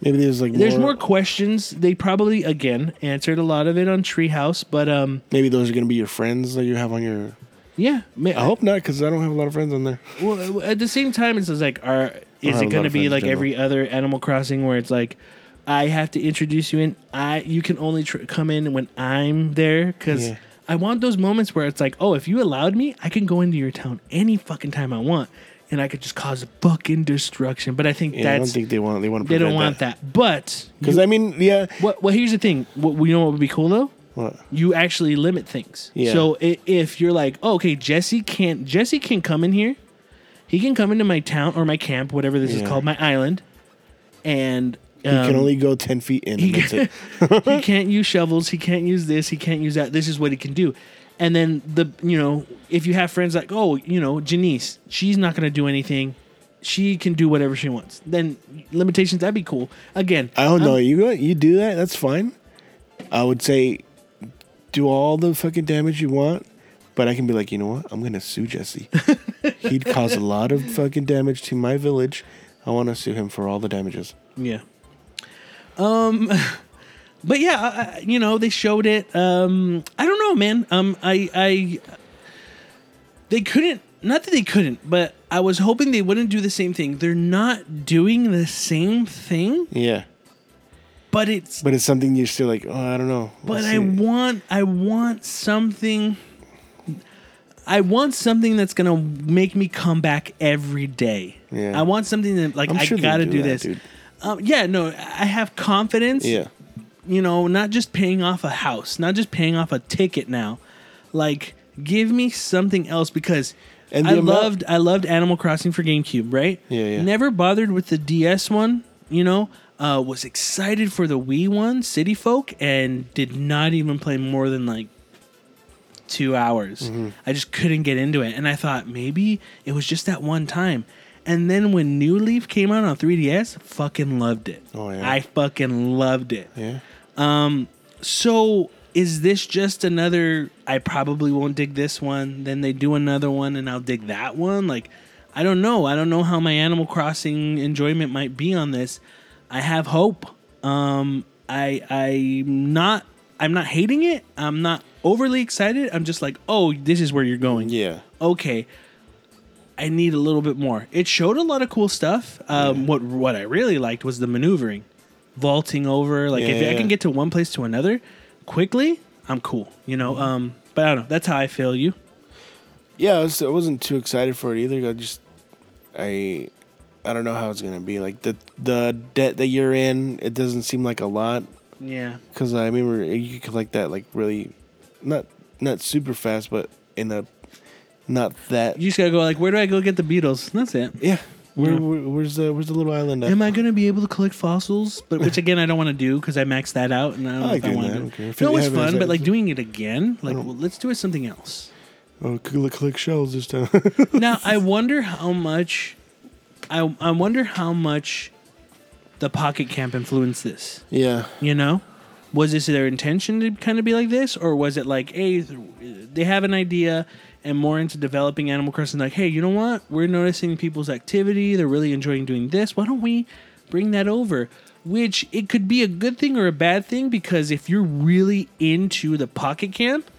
S2: Maybe there's like
S1: there's more questions. They probably again answered a lot of it on Treehouse, but um,
S2: Maybe those are gonna be your friends that you have on your.
S1: yeah. ma-
S2: I hope not because I don't have a lot of friends on there.
S1: Well, at the same time, it's like, are is it going to be like every other Animal Crossing where it's like, I have to introduce you in. I you can only tr- come in when I'm there because
S2: Yeah.
S1: I want those moments where it's like, oh, if you allowed me, I can go into your town any fucking time I want, and I could just cause fucking destruction. But I think
S2: Yeah, I don't think they want. They want to.
S1: they don't want that. But
S2: Because I mean, yeah.
S1: what? Well, here's the thing. What you know what would be cool though?
S2: What?
S1: you actually limit things.
S2: Yeah.
S1: So if you're like, oh, okay, Jesse can't Jesse can come in here. He can come into my town or my camp, whatever this is called, my island, and
S2: He can
S1: um,
S2: only go ten feet in.
S1: he
S2: that's it.
S1: he can't use shovels. He can't use this. He can't use that. This is what he can do. And then the you know if you have friends like oh you know Janice, she's not gonna do anything. She can do whatever she wants. Then limitations that'd be cool. Again,
S2: I don't
S1: I'm-
S2: know. You. You do that. That's fine. I would say, do all the fucking damage you want, but I can be like, you know what? I'm gonna sue Jesse. He'd cause a lot of fucking damage to my village. I want to sue him for all the damages.
S1: Yeah. Um, but yeah, I, I- you know, they showed it. Um, I don't know, man. Um, I, I, they couldn't. Not that they couldn't, but I was hoping they wouldn't do the same thing. They're not doing the same thing,
S2: Yeah,
S1: but it's.
S2: but it's something you're still like, oh, I don't know.
S1: But
S2: Let's
S1: I
S2: see.
S1: want, I want something. I want something that's gonna make me come back every day.
S2: Yeah.
S1: I want something that like
S2: I'm
S1: I
S2: sure they'll
S1: gotta do,
S2: that,
S1: this. Um, yeah, no, I have confidence.
S2: Yeah,
S1: you know, not just paying off a house, not just paying off a ticket now. Like, give me something else because
S2: And
S1: I
S2: amount-
S1: loved I loved Animal Crossing for GameCube, right?
S2: Yeah, yeah.
S1: Never bothered with the DS one, you know. Uh, was excited for the Wii one, City Folk, and did not even play more than like two hours.
S2: Mm-hmm.
S1: I just couldn't get into it, and I thought maybe it was just that one time. And then when New Leaf came out on 3DS, fucking loved it.
S2: Oh, yeah.
S1: I fucking loved it.
S2: yeah.
S1: So is this just another? I probably won't dig this one. Then they do another one, and I'll dig that one. Like, I don't know. I don't know how my Animal Crossing enjoyment might be on this. I have hope. Um, I I'm not. I'm not hating it. I'm not overly excited. I'm just like, oh, this is where you're going.
S2: Yeah.
S1: Okay. I need a little bit more. It showed a lot of cool stuff. Um, What what I really liked was the maneuvering, vaulting over. Like if
S2: Yeah,
S1: I can get to one place to another quickly, I'm cool. You know.
S2: Mm-hmm.
S1: Um, but I don't know. That's how I feel. You.
S2: Yeah, I, was, I wasn't too excited for it either. I just, I, I don't know how it's gonna be. Like the the debt that you're in, it doesn't seem like a lot.
S1: Yeah.
S2: Because I remember you could collect that like really, not not super fast, but in a, not that.
S1: You just gotta go like, where do I go get the beetles? That's it.
S2: Yeah. Where,
S1: Yeah.
S2: where where's the where's the little island at?
S1: Am I gonna be able to collect fossils? But which again, I don't want to do because I maxed that out, and I don't
S2: I
S1: know
S2: like
S1: if I want to.
S2: If
S1: it. No, it's
S2: have it as
S1: fun, but like doing it again, like well, let's do it something else.
S2: oh, collect, collect shells this time.
S1: now I wonder how much I I wonder how much the pocket camp influenced this.
S2: yeah.
S1: You know, was this their intention to kind of be like this, or was it like, hey, they have an idea and more into developing Animal Crossing? Like, hey, you know what? We're noticing people's activity. They're really enjoying doing this. Why don't we bring that over? Which it could be a good thing or a bad thing because if you're really into the pocket camp,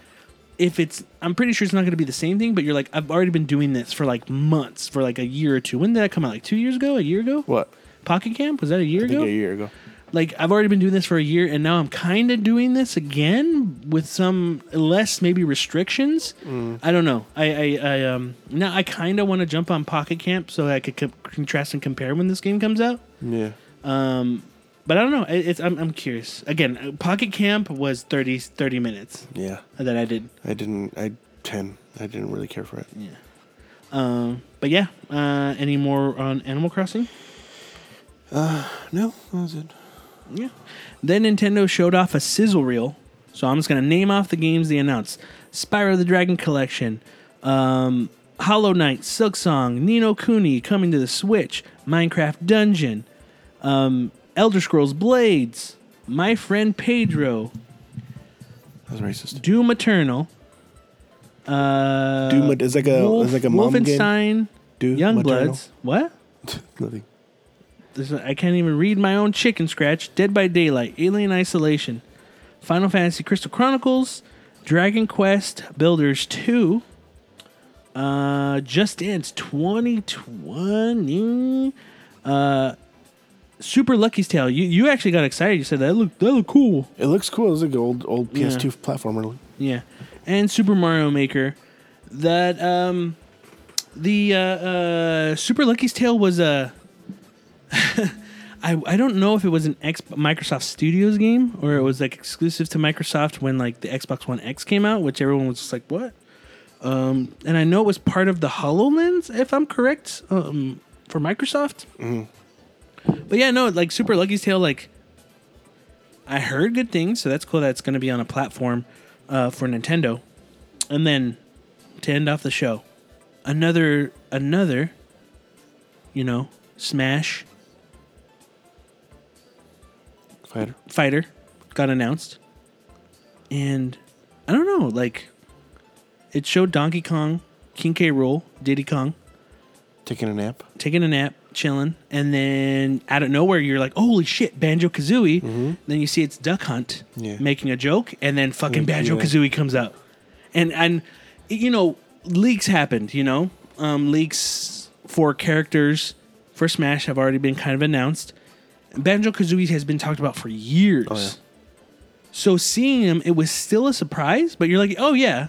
S1: if it's I'm pretty sure it's not going to be the same thing, but you're like I've already been doing this for like months, for like a year or two. When did that come out? Like two years ago, a year ago?
S2: What?
S1: Pocket Camp was that a year ago?
S2: a year ago.
S1: Like I've already been doing this for a year, and now I'm kind of doing this again with some less maybe restrictions. I don't know. I I, I um now I kind of want to jump on Pocket Camp so I could co- contrast and compare when this game comes out.
S2: Yeah.
S1: Um, but I don't know. It, it's I'm I'm curious. Again, Pocket Camp was 30, 30 minutes
S2: Yeah.
S1: that I did.
S2: I didn't. I ten. I didn't really care for it. Yeah.
S1: Um, but yeah. Uh, any more on Animal Crossing? Uh.
S2: No, that was it.
S1: Yeah. Then Nintendo showed off a sizzle reel. So I'm just gonna name off the games they announced: Spyro the Dragon Collection, um, Hollow Knight, Silksong, Nino Kuni coming to the Switch, Minecraft Dungeon, um, Elder Scrolls Blades, My Friend Pedro,
S2: That was racist.
S1: Doom Eternal. Uh,
S2: Doom is like a
S1: Wolf,
S2: is like a mom game.
S1: Wolfenstein,
S2: Doom
S1: Youngbloods. What?
S2: Nothing.
S1: There's I can't even read my own chicken scratch. Dead by Daylight, Alien Isolation, Final Fantasy Crystal Chronicles, Dragon Quest Builders 2, uh, Just Dance 2020, uh, Super Lucky's Tale. You you actually got excited. You said that looked that looked cool.
S2: It looks cool. It's like an old old PS2 platformer.
S1: Yeah, and Super Mario Maker. That um, the uh, uh, Super Lucky's Tale was a. I I don't know if it was an X Microsoft Studios game or it was like exclusive to Microsoft when like the Xbox One X came out, which everyone was just like, what? Um, and I know it was part of the Hololens, if I'm correct, um, for Microsoft. But yeah, no, like Super Lucky's Tale, like I heard good things, so that's cool. That's going to be on a platform uh, for Nintendo. And then to end off the show, another another, you know, Smash
S2: Fighter.
S1: fighter got announced, and I don't know, like it showed Donkey Kong, King K. Rool, Diddy Kong
S2: Taking a nap.
S1: taking a nap, chilling, and then out of nowhere you're like, "Holy shit, Banjo Kazooie!" Then you see it's Duck Hunt
S2: Yeah.
S1: making a joke, and then fucking Banjo Kazooie comes out, and and you know leaks happened. You know, um, leaks for characters for Smash have already been kind of announced. Banjo Kazooie has been talked about for years.
S2: Oh, yeah.
S1: So seeing him, it was still a surprise, but you're like, "Oh yeah,"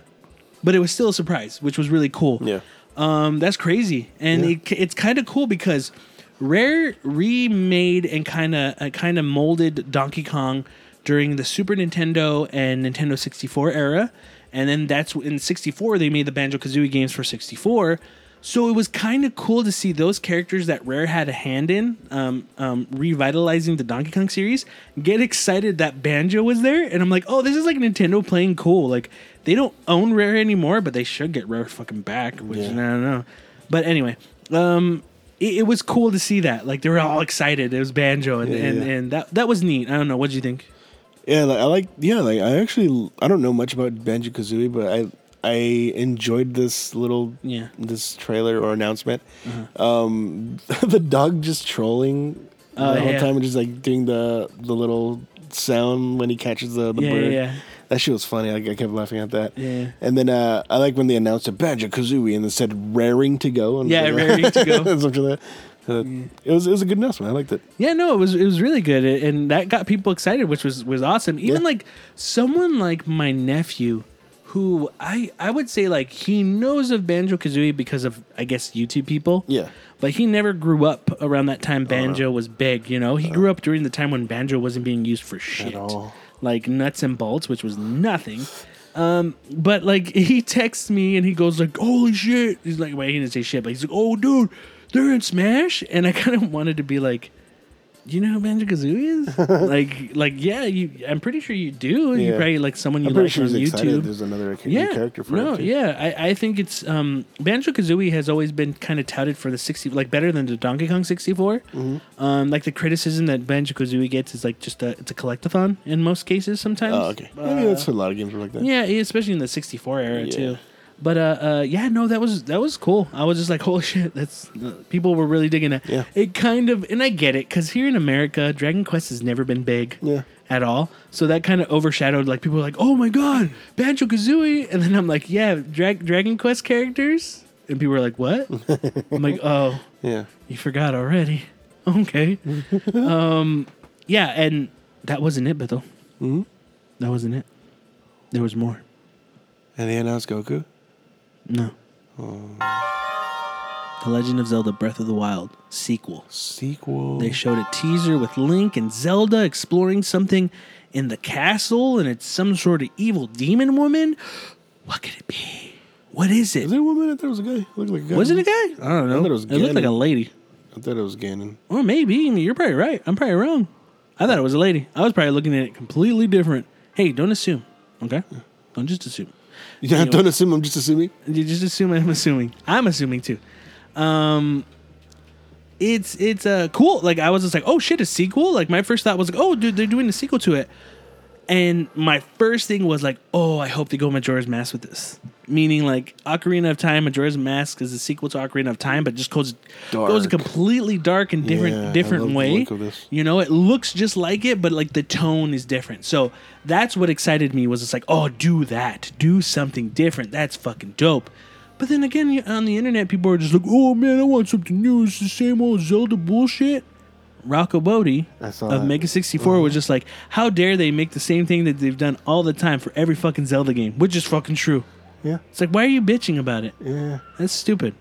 S1: but it was still a surprise, which was really cool.
S2: Yeah.
S1: Um, that's crazy, and
S2: Yeah.
S1: it, it's kind of cool because Rare remade and kind of uh, kind of molded Donkey Kong during the Super Nintendo and Nintendo 64 era, and then that's in 64 they made the Banjo Kazooie games for 64. So it was kind of cool to see those characters that Rare had a hand in, um, um, revitalizing the Donkey Kong series, get excited that Banjo was there, and I'm like, oh, this is like Nintendo playing cool. Like they don't own Rare anymore, but they should get Rare fucking back. Which
S2: Yeah.
S1: I don't know. But anyway, um, it, it was cool to see that. Like they were all excited. It was Banjo, and
S2: Yeah,
S1: and,
S2: yeah.
S1: and that that was neat. I don't know. What do you think?
S2: Yeah, like, I like. Yeah, like I actually I don't know much about Banjo Kazooie, but I I enjoyed this little
S1: Yeah.
S2: this trailer or announcement.
S1: Uh-huh.
S2: Um, the dog just trolling
S1: Oh,
S2: the whole
S1: yeah.
S2: time and just like doing the the little sound when he catches the, the
S1: Yeah,
S2: bird.
S1: yeah,
S2: That shit was funny. Like, I kept laughing at that.
S1: Yeah.
S2: And then uh, I like when they announced a Banjo Kazooie and they said raring to go. And
S1: Yeah,
S2: like,
S1: raring to go.
S2: something like that. Uh, It was it was a good announcement. I liked it.
S1: Yeah, no, it was it was really good, and that got people excited, which was was awesome. Even
S2: Yeah.
S1: like someone like my nephew, who I I would say like he knows of Banjo Kazooie because of I guess YouTube people.
S2: Yeah.
S1: But he never grew up around that time Banjo was big, you know? He grew up during the time when Banjo wasn't being used for shit. Like nuts and bolts, which was nothing. Um, but like he texts me and he goes like, "Holy shit!" He's like, "Wait, he didn't say shit," but he's like, "Oh, dude, they're in Smash," and I kind of wanted to be like, "Do you know who Banjo Kazooie is?" like, like yeah, you. I'm pretty sure you do. You probably like someone you
S2: I'm
S1: like
S2: sure
S1: on
S2: he's excited.
S1: YouTube.
S2: There's another
S1: Yeah,
S2: character for
S1: no, yeah, I, I think it's um, Banjo Kazooie has always been kind of touted for the sixty, like better than the Donkey Kong 64.
S2: Mm-hmm.
S1: Um, like the criticism that Banjo Kazooie gets is like just a it's a collectathon in most cases. Sometimes,
S2: Oh, okay. Maybe that's a lot of games were like that.
S1: yeah, especially in the 64 era
S2: Yeah.
S1: too. But uh, uh, yeah, no, that was that was cool. I was just like, holy shit, that's people were really digging it.
S2: Yeah.
S1: It kind of, and I get it because here in America, Dragon Quest has never been big.
S2: Yeah.
S1: At all, so that kind of overshadowed. Like people were like, "Oh my god, Banjo Kazooie," and then I'm like, "Yeah, Dra- Dragon Quest characters," and people were like, "What?" I'm like, "Oh,
S2: Yeah.
S1: you forgot already." Okay. um, yeah, and that wasn't it, Beto.
S2: Mhm.
S1: That wasn't it. There was more.
S2: And they announced Goku.
S1: No. The Legend of Zelda Breath of the Wild sequel.
S2: Sequel.
S1: They showed a teaser with Link and Zelda exploring something in the castle, and it's some sort of evil demon woman. What could it be? What is it?
S2: Is there a woman? I thought it was a guy. It looked like a guy.
S1: Was it a guy? I don't know.
S2: I thought it was
S1: it looked like a lady.
S2: I thought it was Ganon.
S1: Or maybe. I mean, you're probably right. I'm probably wrong. I thought it was a lady. I was probably looking at it completely different. Hey, don't assume. Okay? Don't just assume.
S2: Yeah,
S1: Anyway.
S2: don't assume. I'm just assuming.
S1: You just assume I'm assuming. I'm assuming too. Um it's it's uh cool. Like I was just like, oh shit, a sequel? Like my first thought was like, oh dude, they're doing a sequel to it. And my first thing was like, oh, I hope they go Majora's Mask with this. Meaning like Ocarina of Time, Majora's Mask is a sequel to Ocarina of Time, but just goes goes a completely dark and different
S2: Yeah, I
S1: different
S2: love the
S1: way.
S2: look of this.
S1: You know, it looks just like it, but like the tone is different. So that's what excited me was it's like, oh, do that, do something different. That's fucking dope. But then again, on the internet, people are just like, oh man, I want something new. It's the same old Zelda bullshit. Rocco
S2: Botte
S1: of. Mega 64 was just like, how dare they make the same thing that they've done all the time for every fucking Zelda game, which is fucking true.
S2: Yeah.
S1: It's like, why are you bitching about it?
S2: Yeah.
S1: That's stupid.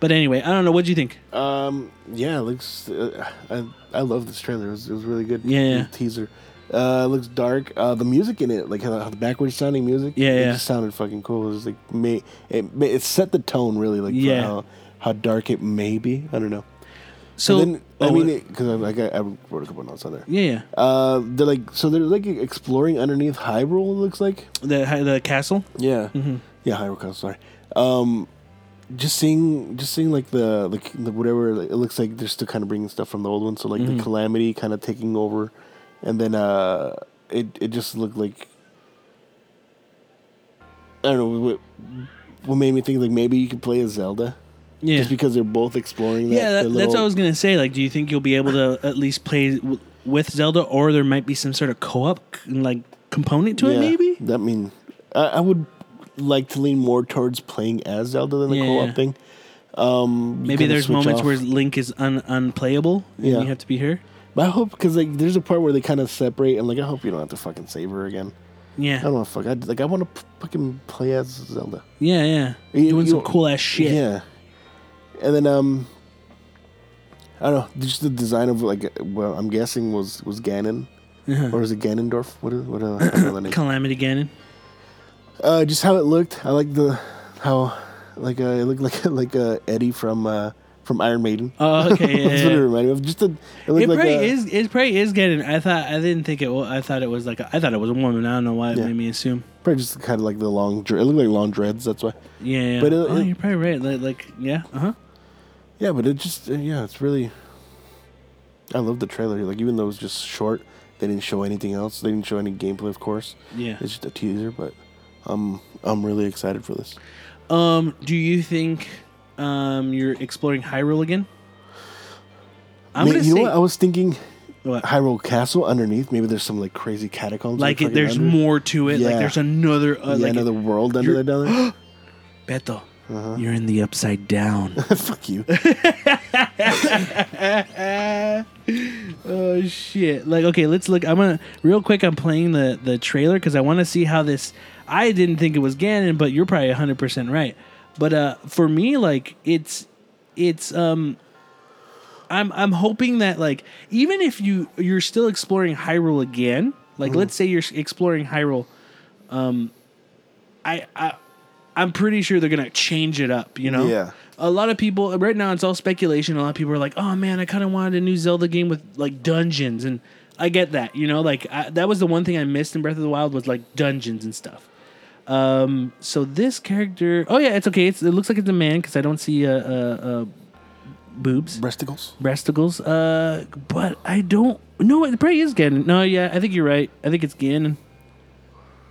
S1: But anyway, I don't know. What do you think?
S2: Um. Yeah. It looks. Uh, I I love this trailer. It was, it was really good.
S1: Yeah, yeah.
S2: Teaser. Uh, it looks dark. Uh, the music in it, like how, how the backwards sounding music.
S1: Yeah,
S2: it
S1: yeah.
S2: just sounded fucking cool. It was like may it it set the tone really like for
S1: Yeah.
S2: how how dark it may be. I don't know.
S1: So,
S2: then, I
S1: oh,
S2: mean, because I, like, I, I wrote a couple notes on there.
S1: yeah, yeah.
S2: Uh, they're like so they're like exploring underneath Hyrule. It looks like.
S1: The the castle.
S2: Yeah.
S1: Mm-hmm.
S2: Yeah, Hyrule Castle. Sorry. Um, just seeing, just seeing like the like the whatever. Like, it looks like they're still kind of bringing stuff from the old one. So like
S1: Mm-hmm.
S2: the calamity kind of taking over, and then uh, it it just looked like. I don't know what, what made me think like maybe you could play as Zelda
S1: Yeah.
S2: just because they're both exploring. That,
S1: yeah, that, that's what I was gonna say. Like, do you think you'll be able to at least play w- with Zelda, or there might be some sort of co-op like component to it? Maybe.
S2: That mean, I, I would like to lean more towards playing as Zelda than the
S1: Yeah.
S2: co-op thing. Um,
S1: Maybe there's moments
S2: off.
S1: where Link is un- unplayable and
S2: Yeah.
S1: you have to be her.
S2: But I hope because like there's a part where they kind of separate, and like I hope you don't have to fucking save her again.
S1: Yeah.
S2: I don't know, fuck. I like I want to fucking play as Zelda.
S1: yeah, yeah.
S2: You-
S1: Doing
S2: you-
S1: some cool ass shit.
S2: Yeah. And then um, I don't know, just the design of like well, I'm guessing was was Ganon
S1: Uh-huh.
S2: or is it Ganondorf? What is what? Uh, I don't know the name.
S1: Calamity Ganon.
S2: Uh, just how it looked. I like the how like uh, it looked like like uh, Eddie from uh from Iron Maiden.
S1: Oh, okay. Yeah,
S2: That's what it
S1: yeah.
S2: reminded me of. Just a, it looked
S1: It
S2: like
S1: probably
S2: a,
S1: is. It probably is Ganon. I thought. I didn't think it. wa- I thought it was like. A, I thought it was a woman. I don't know why it
S2: Yeah.
S1: made me assume.
S2: probably just kind of like the long. It looked like long dreads. That's why.
S1: Yeah. yeah.
S2: But it-
S1: oh,
S2: it-
S1: you're probably right. Like, like yeah. Uh huh.
S2: Yeah, but it just uh, yeah, it's really. I love the trailer. Like even though it was just short, they didn't show anything else. They didn't show any gameplay, of course.
S1: Yeah.
S2: It's just a teaser, but I'm I'm really excited for this.
S1: Um, do you think um you're exploring Hyrule again? I'm
S2: May-
S1: gonna
S2: you
S1: say
S2: know what? I was thinking
S1: what?
S2: Hyrule Castle underneath. Maybe there's some like crazy catacombs.
S1: like it, there's
S2: under.
S1: more to it. Like there's another uh,
S2: yeah,
S1: like
S2: another world under there down there.
S1: Beto.
S2: Uh-huh.
S1: You're in the upside down.
S2: Fuck you.
S1: oh shit! Like okay, let's look. I'm gonna real quick. I'm playing the the trailer because I want to see how this. I didn't think it was Ganon, but you're probably 100 percent right. But uh, for me, like it's it's um. I'm I'm hoping that like even if you you're still exploring Hyrule again, like
S2: Mm-hmm.
S1: let's say you're exploring Hyrule, um, I I I'm pretty sure they're gonna change it up. You know,
S2: Yeah.
S1: a lot of people right now it's all speculation. A lot of people are like, "Oh man, I kind of wanted a new Zelda game with like dungeons," and I get that. You know, like I, that was the one thing I missed in Breath of the Wild was like dungeons and stuff. Um, so this character, oh yeah, it's okay. It's, it looks like it's a man because I don't see uh, uh, uh, boobs,
S2: Breasticles.
S1: breasticles. Uh, but I don't. No, it probably is Ganon. No, yeah, I think you're right. I think it's Ganon.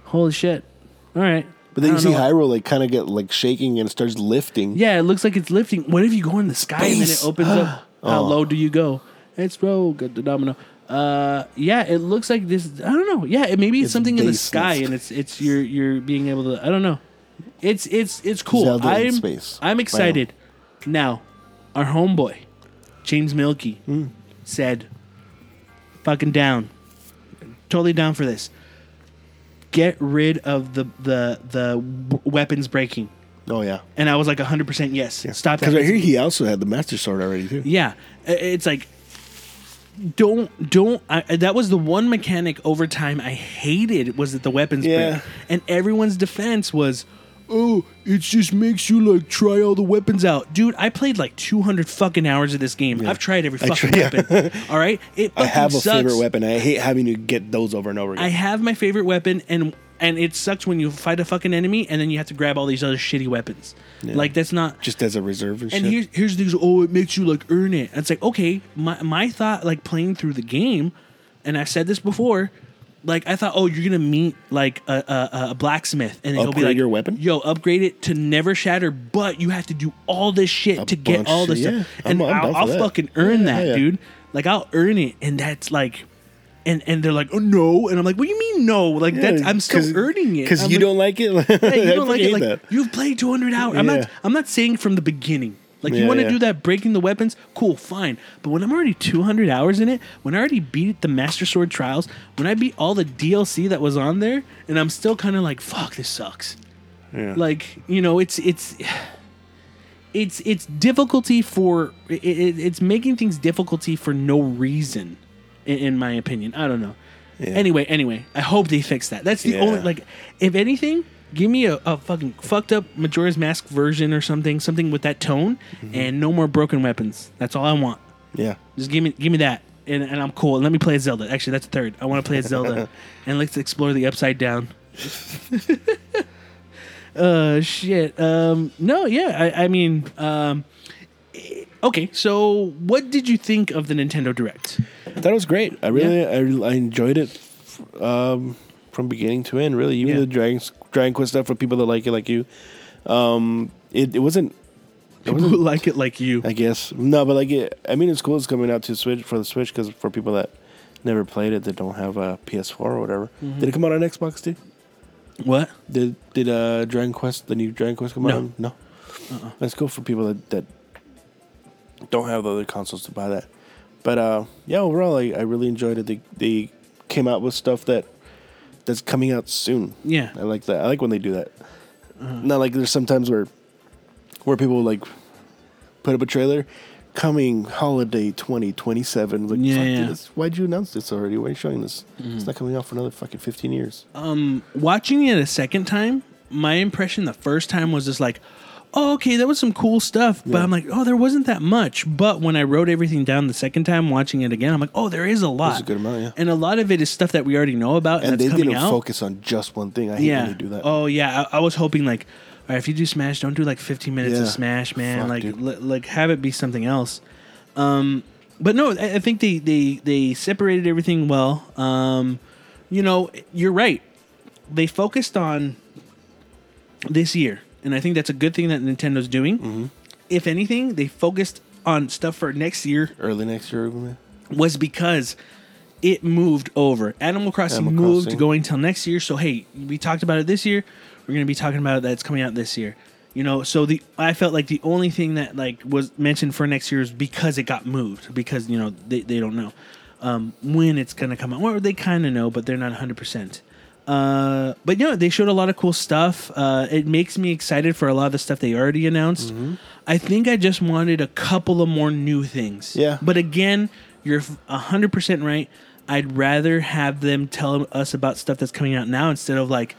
S1: Holy shit! All right.
S2: But then you see
S1: know.
S2: Hyrule like kind of get like shaking and starts lifting.
S1: Yeah, it looks like it's lifting. What if you go in the sky and then it opens up? How
S2: Oh.
S1: low do you go? It's rogue at the domino. Uh, yeah, it looks like this. I don't know. Yeah, it, maybe it's,
S2: It's
S1: something in the sky, and it's it's you're you're being able to. I don't know. It's it's it's cool.
S2: Zelda
S1: I'm
S2: space.
S1: I'm excited. Now, our homeboy, James Milky,
S2: Hmm.
S1: said, fucking down. Totally down for this. Get rid of the the the weapons breaking.
S2: Oh yeah.
S1: And I was like 100% yes. Stop that.
S2: Because right here he also had the master sword already too.
S1: Yeah, it's like don't don't. I, that was the one mechanic over time I hated was that the weapons
S2: Yeah.
S1: break, and everyone's defense was, oh, it just makes you like try all the weapons out, dude. I played like 200 fucking hours of this game. I've tried every fucking
S2: try- yeah.
S1: weapon. all right, it
S2: I have a
S1: sucks.
S2: favorite weapon. I hate having to get those over and over again.
S1: I have my favorite weapon, and and it sucks when you fight a fucking enemy and then you have to grab all these other shitty weapons. Like that's not
S2: just as a reserve and,
S1: and here's here's things. Oh, it makes you like earn it. And it's like okay, my my thought like playing through the game, and I've said this before. Like I thought, oh, you're gonna meet like a, a, a blacksmith, and he'll be
S2: Upgrade
S1: like,
S2: your weapon?
S1: Yo, upgrade it to never shatter, but you have to do all this shit
S2: A
S1: to get
S2: bunch
S1: all
S2: of
S1: this
S2: shit,
S1: stuff,
S2: yeah.
S1: and
S2: I'm- I'm
S1: I'll,
S2: for
S1: I'll
S2: that.
S1: fucking earn
S2: Yeah,
S1: that,
S2: yeah.
S1: dude. Like I'll earn it, and that's like, and and they're like, oh no, and I'm like, what do you mean no? Like that's I'm still earning it
S2: because
S1: I'm
S2: you
S1: like,
S2: don't like it.
S1: yeah, you don't like it. Like you've played 200 hours. I'm
S2: Yeah.
S1: not. I'm not saying from the beginning. Like you want to
S2: yeah.
S1: do that, breaking the weapons, cool, fine. But when I'm already 200 hours in it, when I already beat the Master Sword Trials, when I beat all the DLC that was on there, and I'm still kind of like, fuck, this sucks.
S2: Yeah.
S1: Like you know, it's it's. It's it's difficulty for it, it, it's making things difficulty for no reason, in, in my opinion. I don't know.
S2: Yeah.
S1: Anyway, anyway, I hope they fix that. That's the
S2: Yeah.
S1: only like, if anything, give me a, a fucking fucked up Majora's Mask version or something, something with that tone,
S2: Mm-hmm.
S1: and no more broken weapons. That's all I want.
S2: yeah.
S1: Just give me give me that, and, and I'm cool. Let me play Zelda. Actually, that's third. I want to play Zelda, and let's explore the upside down. uh, shit. Um, no, yeah. I, I mean, um, eh, okay. So, what did you think of the Nintendo Direct?
S2: That was great. I really, I, I enjoyed it um, from beginning to end. Really, even
S1: Yeah.
S2: the Dragon Dragon Quest stuff for people that like it, like you. Um, it, it wasn't. It
S1: People who
S2: wasn't.
S1: like it like you.
S2: I guess no, but like it. I mean, it's cool. It's coming out to Switch for the Switch because for people that never played it, that don't have a PS4 or whatever.
S1: Mm-hmm.
S2: Did it come out on Xbox too?
S1: What?
S2: Did did uh Dragon Quest the new Dragon Quest come
S1: No.
S2: out? on- No.
S1: Uh-uh.
S2: That's cool for people that, that don't have the other consoles to buy that. But uh, yeah, overall, I, I really enjoyed it. They they came out with stuff that that's coming out soon.
S1: Yeah.
S2: I like that. I like when they do that.
S1: Uh-huh.
S2: Not like there's sometimes where where people like put up a trailer coming holiday 2027. Like,
S1: Yeah, yeah. Mm-hmm.
S2: this- why'd you announce this already? Why are you showing this? It's not coming out for another fucking 15 years.
S1: um watching it a second time my impression the first time was just like oh okay that was some cool stuff. But
S2: Yeah.
S1: i'm like oh there wasn't that much. But when i wrote everything down the second time watching it again i'm like oh there is a lot
S2: There's a good amount, yeah.
S1: and a lot of it is stuff that we already know about and,
S2: And they didn't
S1: out.
S2: focus on just one thing. I hate
S1: yeah.
S2: when they do that.
S1: oh yeah. I, I was hoping like all right if you do smash don't do like 15 minutes of smash man.
S2: Fuck,
S1: like li- like have it be something else. Um but no I, I think they they they separated everything well. Um you know you're right. They focused on this year and i think that's a good thing that nintendo's doing
S2: Mm-hmm.
S1: if anything they focused on stuff for next year
S2: Early next year, man.
S1: was because it moved over. Animal Crossing
S2: Animal
S1: moved
S2: Crossing.
S1: going till next year. So hey, we talked about it this year. We're gonna be talking about it that it's coming out this year. You know, so the I felt like the only thing that like was mentioned for next year is because it got moved because you know they, they don't know um, when it's gonna come out. Or they kind of know, but they're not 100. percent uh, but you know, they showed a lot of cool stuff. Uh, it makes me excited for a lot of the stuff they already announced.
S2: Mm-hmm.
S1: I think I just wanted a couple of more new things.
S2: Yeah.
S1: But again, you're hundred percent right. I'd rather have them tell us about stuff that's coming out now instead of like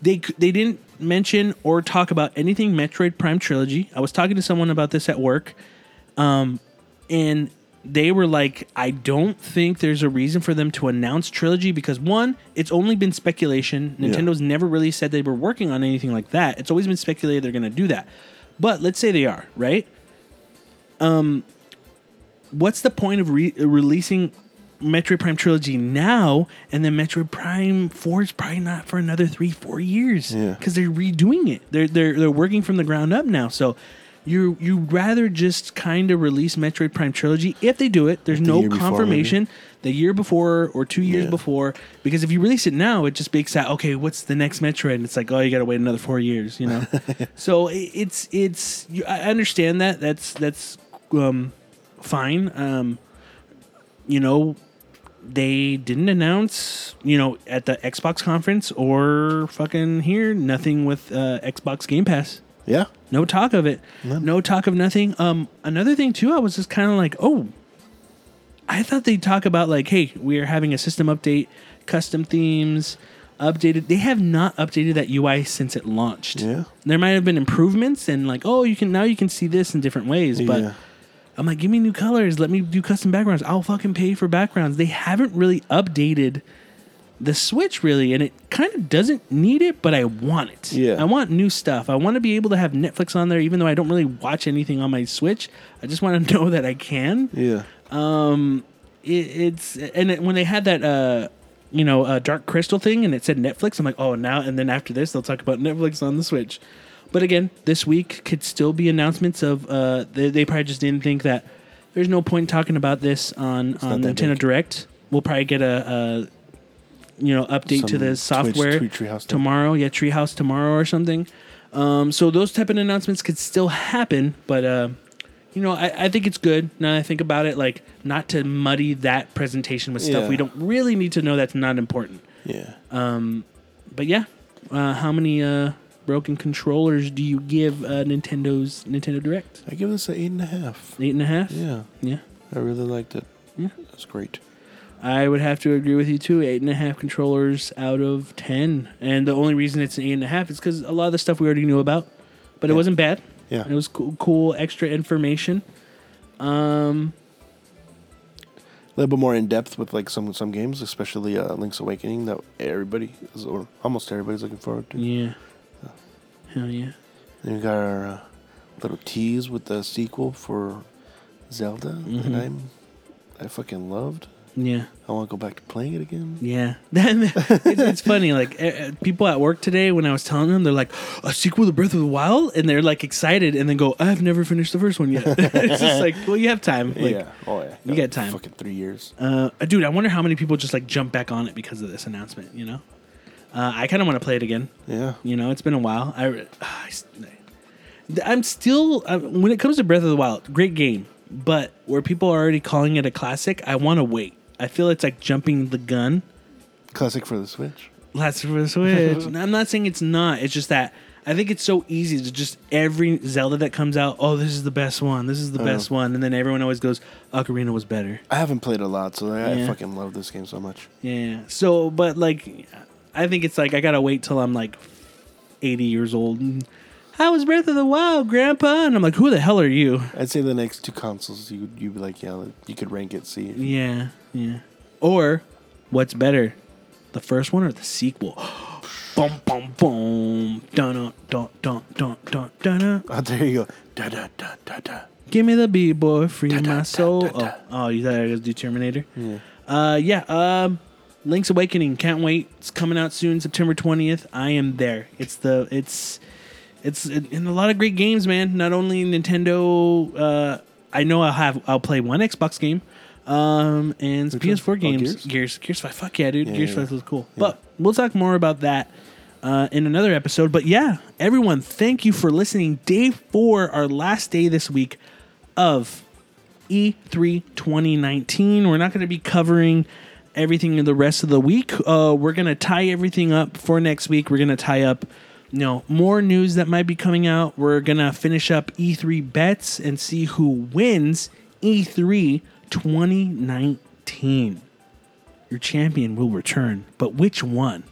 S1: they they didn't mention or talk about anything Metroid Prime trilogy. I was talking to someone about this at work, um, and they were like, I don't think there's a reason for them to announce trilogy because one, it's only been speculation. Nintendo's never really said they were working on anything like that. It's always been speculated they're going to do that. But let's say they are, right? Um, what's the point of re- releasing Metroid Prime trilogy now, and then Metroid Prime Four is probably not for another three, four years
S2: Yeah.
S1: because they're redoing it. They're they're they're working from the ground up now. So you you rather just kind of release Metroid Prime trilogy if they do it. There's
S2: The
S1: no
S2: year before,
S1: confirmation the year before or two years
S2: Yeah.
S1: before because if you release it now, it just makes that okay. What's the next Metroid? And it's like oh, you got to wait another four years. You know. so it, it's it's you, I understand that. That's that's um fine. Um, you know, they didn't announce, you know, at the Xbox conference or fucking here, nothing with uh, Xbox Game Pass.
S2: Yeah.
S1: No talk of it.
S2: None.
S1: No talk of nothing. Um, another thing too, I was just kind of like, oh, I thought they'd talk about like, hey, we are having a system update, custom themes, updated. They have not updated that UI since it launched.
S2: Yeah.
S1: There might have been improvements and like, oh, you can now you can see this in different ways, but.
S2: Yeah.
S1: I'm like, give me new colors. Let me do custom backgrounds. I'll fucking pay for backgrounds. They haven't really updated the Switch really, and it kind of doesn't need it, but I want it.
S2: Yeah.
S1: I want new stuff. I want to be able to have Netflix on there, even though I don't really watch anything on my Switch. I just want to know that I can.
S2: Yeah.
S1: Um, it, it's and it, when they had that uh, you know, uh, Dark Crystal thing, and it said Netflix. I'm like, oh, now and then after this, they'll talk about Netflix on the Switch. But again, this week could still be announcements of. Uh, they, they probably just didn't think that there's no point talking about this on on Nintendo
S2: big.
S1: Direct. We'll probably get a, a you know update to the software
S2: Tweet Treehouse
S1: tomorrow. Yeah, Treehouse tomorrow or something. Um, so those type of announcements could still happen, but uh, you know, I, I think it's good. Now that I think about it, like not to muddy that presentation with stuff
S2: Yeah.
S1: we don't really need to know that's not important.
S2: Yeah.
S1: Um, but yeah, uh, how many uh, broken controllers do you give uh, Nintendo's Nintendo Direct?
S2: I give this an eight and a half.
S1: Eight and a half.
S2: Yeah.
S1: Yeah.
S2: I really liked it.
S1: Yeah.
S2: That's great.
S1: I would have to agree with you too. Eight and a half controllers out of ten, and the only reason it's an eight and a half is because a lot of the stuff we already knew about, but it wasn't bad.
S2: Yeah.
S1: It was cool, cool extra information. Um,
S2: A little bit more in depth with like some some games, especially uh, Link's Awakening that everybody is, or almost everybody's looking forward to.
S1: yeah, hell yeah.
S2: Then we got our uh, little tease with the sequel for Zelda
S1: Mhm.
S2: that I'm I fucking loved.
S1: Yeah,
S2: I want to go back to playing it again.
S1: yeah. it's, it's funny. Like uh, people at work today, when I was telling them, they're like, "A sequel to Breath of the Wild," and they're like excited, and then go, "I've never finished the first one yet." it's just like, well, you have time. Like,
S2: yeah. Oh yeah.
S1: you got time.
S2: Fucking three years.
S1: Uh, dude, I wonder how many people just like jump back on it because of this announcement. You know, uh, I kind of want to play it again.
S2: Yeah.
S1: You know, it's been a while. I, I am still uh, when it comes to Breath of the Wild, great game, but where people are already calling it a classic, I want to wait. I feel it's like jumping the gun.
S2: Classic for the Switch.
S1: Last for the Switch. I'm not saying it's not. It's just that I think it's so easy to just every Zelda that comes out. Oh, this is the best one. This is the
S2: Uh-huh.
S1: best one, and then everyone always goes, "Ocarina was better."
S2: I haven't played a lot, so I,
S1: Yeah.
S2: I fucking love this game so much.
S1: Yeah. So, but like, I think it's like I gotta wait till I'm like 80 years old. And, How was Breath of the Wild, Grandpa? And I'm like, who the hell are you?
S2: I'd say the next two consoles, you you'd be like, yeah, you could rank it, see.
S1: Yeah, yeah. Or, what's better, the first one or the sequel? boom, boom, boom. Dun dun dun dun dun dun dun.
S2: Oh, there you go. Da da da da da.
S1: Give me the B boy, free
S2: Da, da,
S1: my
S2: da,
S1: soul.
S2: da, da.
S1: Oh, oh, you thought I was do Terminator?
S2: Yeah.
S1: Uh, yeah. Um, Link's Awakening. Can't wait. It's coming out soon, September twentieth. I am there. It's the it's it's in a lot of great games, man. Not only Nintendo. Uh, I know I'll have I'll play one Xbox game. Um, and
S2: Which
S1: PS4
S2: one? Oh,
S1: games.
S2: Gears?
S1: Gears. Gears Five. Fuck yeah, dude.
S2: Yeah,
S1: Gears
S2: yeah,
S1: Five
S2: yeah.
S1: was cool. But we'll talk more about that uh, in another episode. But yeah, everyone, thank you for listening. Day four, our last day this week of E E3 2019. We're not going to be covering everything in the rest of the week. Uh, we're going to tie everything up for next week. We're going to tie up, you know, more news that might be coming out. We're going to finish up E3 bets and see who wins E E3 2019. Your champion will return, but which one?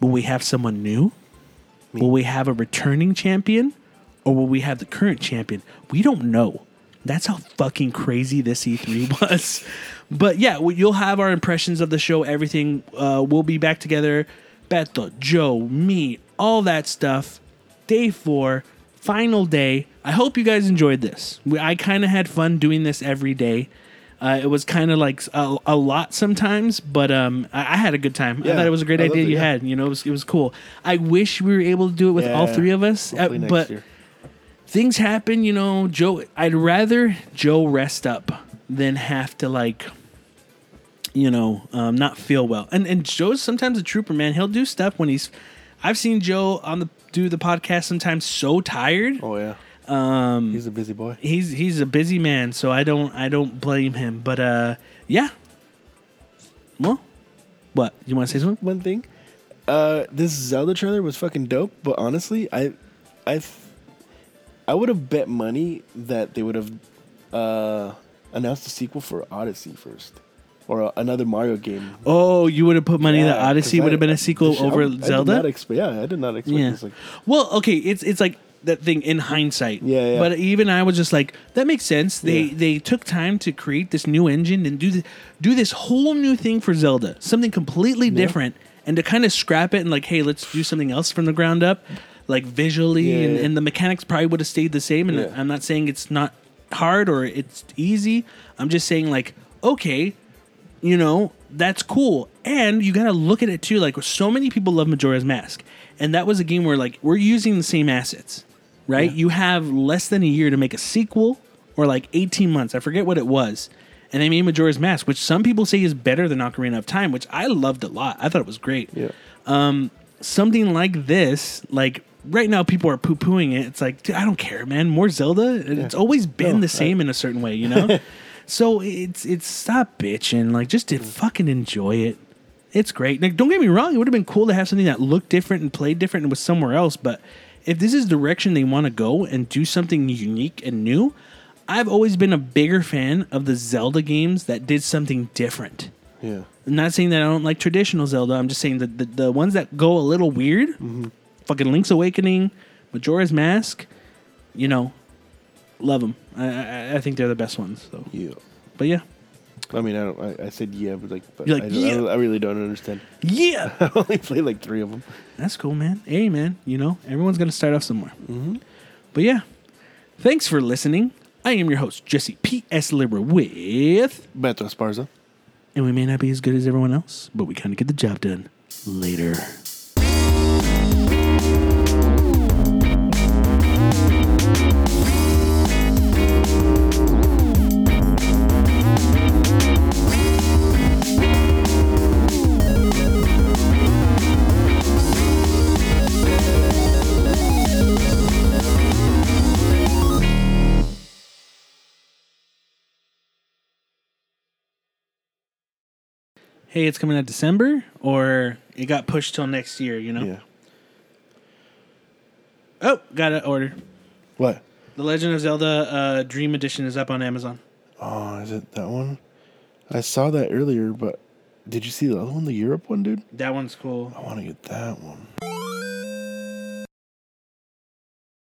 S1: Will we have someone new? Will we have a returning champion? Or will we have the current champion? We don't know. That's how fucking crazy this E3 was. But yeah, you'll have our impressions of the show, everything. Uh, we'll be back together. Beto, Joe, me, all that stuff. Day four, final day. I hope you guys enjoyed this. We, I kind of had fun doing this every day. Uh, it was kind of like a, a lot sometimes, but um, I, I had a good time. I thought it was a great
S2: I
S1: idea
S2: it,
S1: you
S2: yeah.
S1: had. You know, it was it was cool. I wish we were able to do it with all three of us, uh, but
S2: year.
S1: things happen. You know, Joe. I'd rather Joe rest up than have to like, you know, um, not feel well. And and Joe's sometimes a trooper, man. He'll do stuff when he's. I've seen Joe on the do the podcast sometimes so tired.
S2: Oh yeah.
S1: Um,
S2: He's a busy boy.
S1: he's he's a busy man, so I don't I don't blame him. But uh, yeah, Well, what you want to say something?
S2: one thing. Uh, this Zelda trailer was fucking dope, but honestly, I, I, I would have bet money that they would have uh, announced a sequel for Odyssey first, or a, another Mario game.
S1: Oh, you would have put money that Odyssey would have been a sequel
S2: I-
S1: over
S2: I did
S1: Zelda.
S2: not expe- yeah, I did not expect
S1: Yeah.
S2: this. Like,
S1: Well, okay, it's it's like that thing in hindsight.
S2: Yeah, yeah.
S1: But even I was just like, that makes sense. They
S2: Yeah.
S1: they took time to create this new engine and do the, do this whole new thing for Zelda, something completely different, and to kind of scrap it and like, hey, let's do something else from the ground up, like visually,
S2: Yeah,
S1: and,
S2: yeah.
S1: and the mechanics probably would have stayed the same. And
S2: Yeah.
S1: I'm not saying it's not hard or it's easy. I'm just saying like, okay, you know, that's cool. And you got to look at it too. Like, so many people love Majora's Mask. And that was a game where, like, we're using the same assets, right?
S2: Yeah.
S1: You have less than a year to make a sequel or like 18 months. I forget what it was. And they made Majora's Mask, which some people say is better than Ocarina of Time, which I loved a lot. I thought it was great.
S2: yeah, Um,
S1: Something like this, like, Right now, people are poo pooing it. It's like, dude, I don't care, man. More Zelda. It's always been
S2: No,
S1: the
S2: I-
S1: same in a certain way, you know. So it's it's stop bitching. Like just to mm. fucking enjoy it. It's great. Like don't get me wrong, it would have been cool to have something that looked different and played different and was somewhere else. But if this is the direction they want to go and do something unique and new, I've always been a bigger fan of the Zelda games that did something different.
S2: yeah.
S1: I'm not saying that I don't like traditional Zelda. I'm just saying that the, the ones that go a little weird, mm-hmm. fucking Link's Awakening, Majora's Mask, you know, love them. I, I, I think they're the best ones. So,
S2: Yeah.
S1: but yeah,
S2: I mean, I don't. I, I said yeah, but like, but
S1: You're like,
S2: I,
S1: yeah.
S2: I, I really don't understand.
S1: yeah.
S2: I only played like three of them.
S1: That's cool, man. Hey, man, you know, everyone's to start off somewhere. Mhm. But yeah, thanks for listening. I am your host, Jesse P.S. Libra with,
S2: Beto Esparza.
S1: and we may not be as good as everyone else, but we kind of get the job done. Later. Hey, it's coming out December, or it got pushed till next year, you know?
S2: Yeah.
S1: Oh, got an order.
S2: What?
S1: The Legend of Zelda uh, Dream Edition is up on Amazon.
S2: Oh, is it that one? I saw that earlier, but did you see the other one, the Europe one, dude?
S1: That one's cool.
S2: I want to get that one.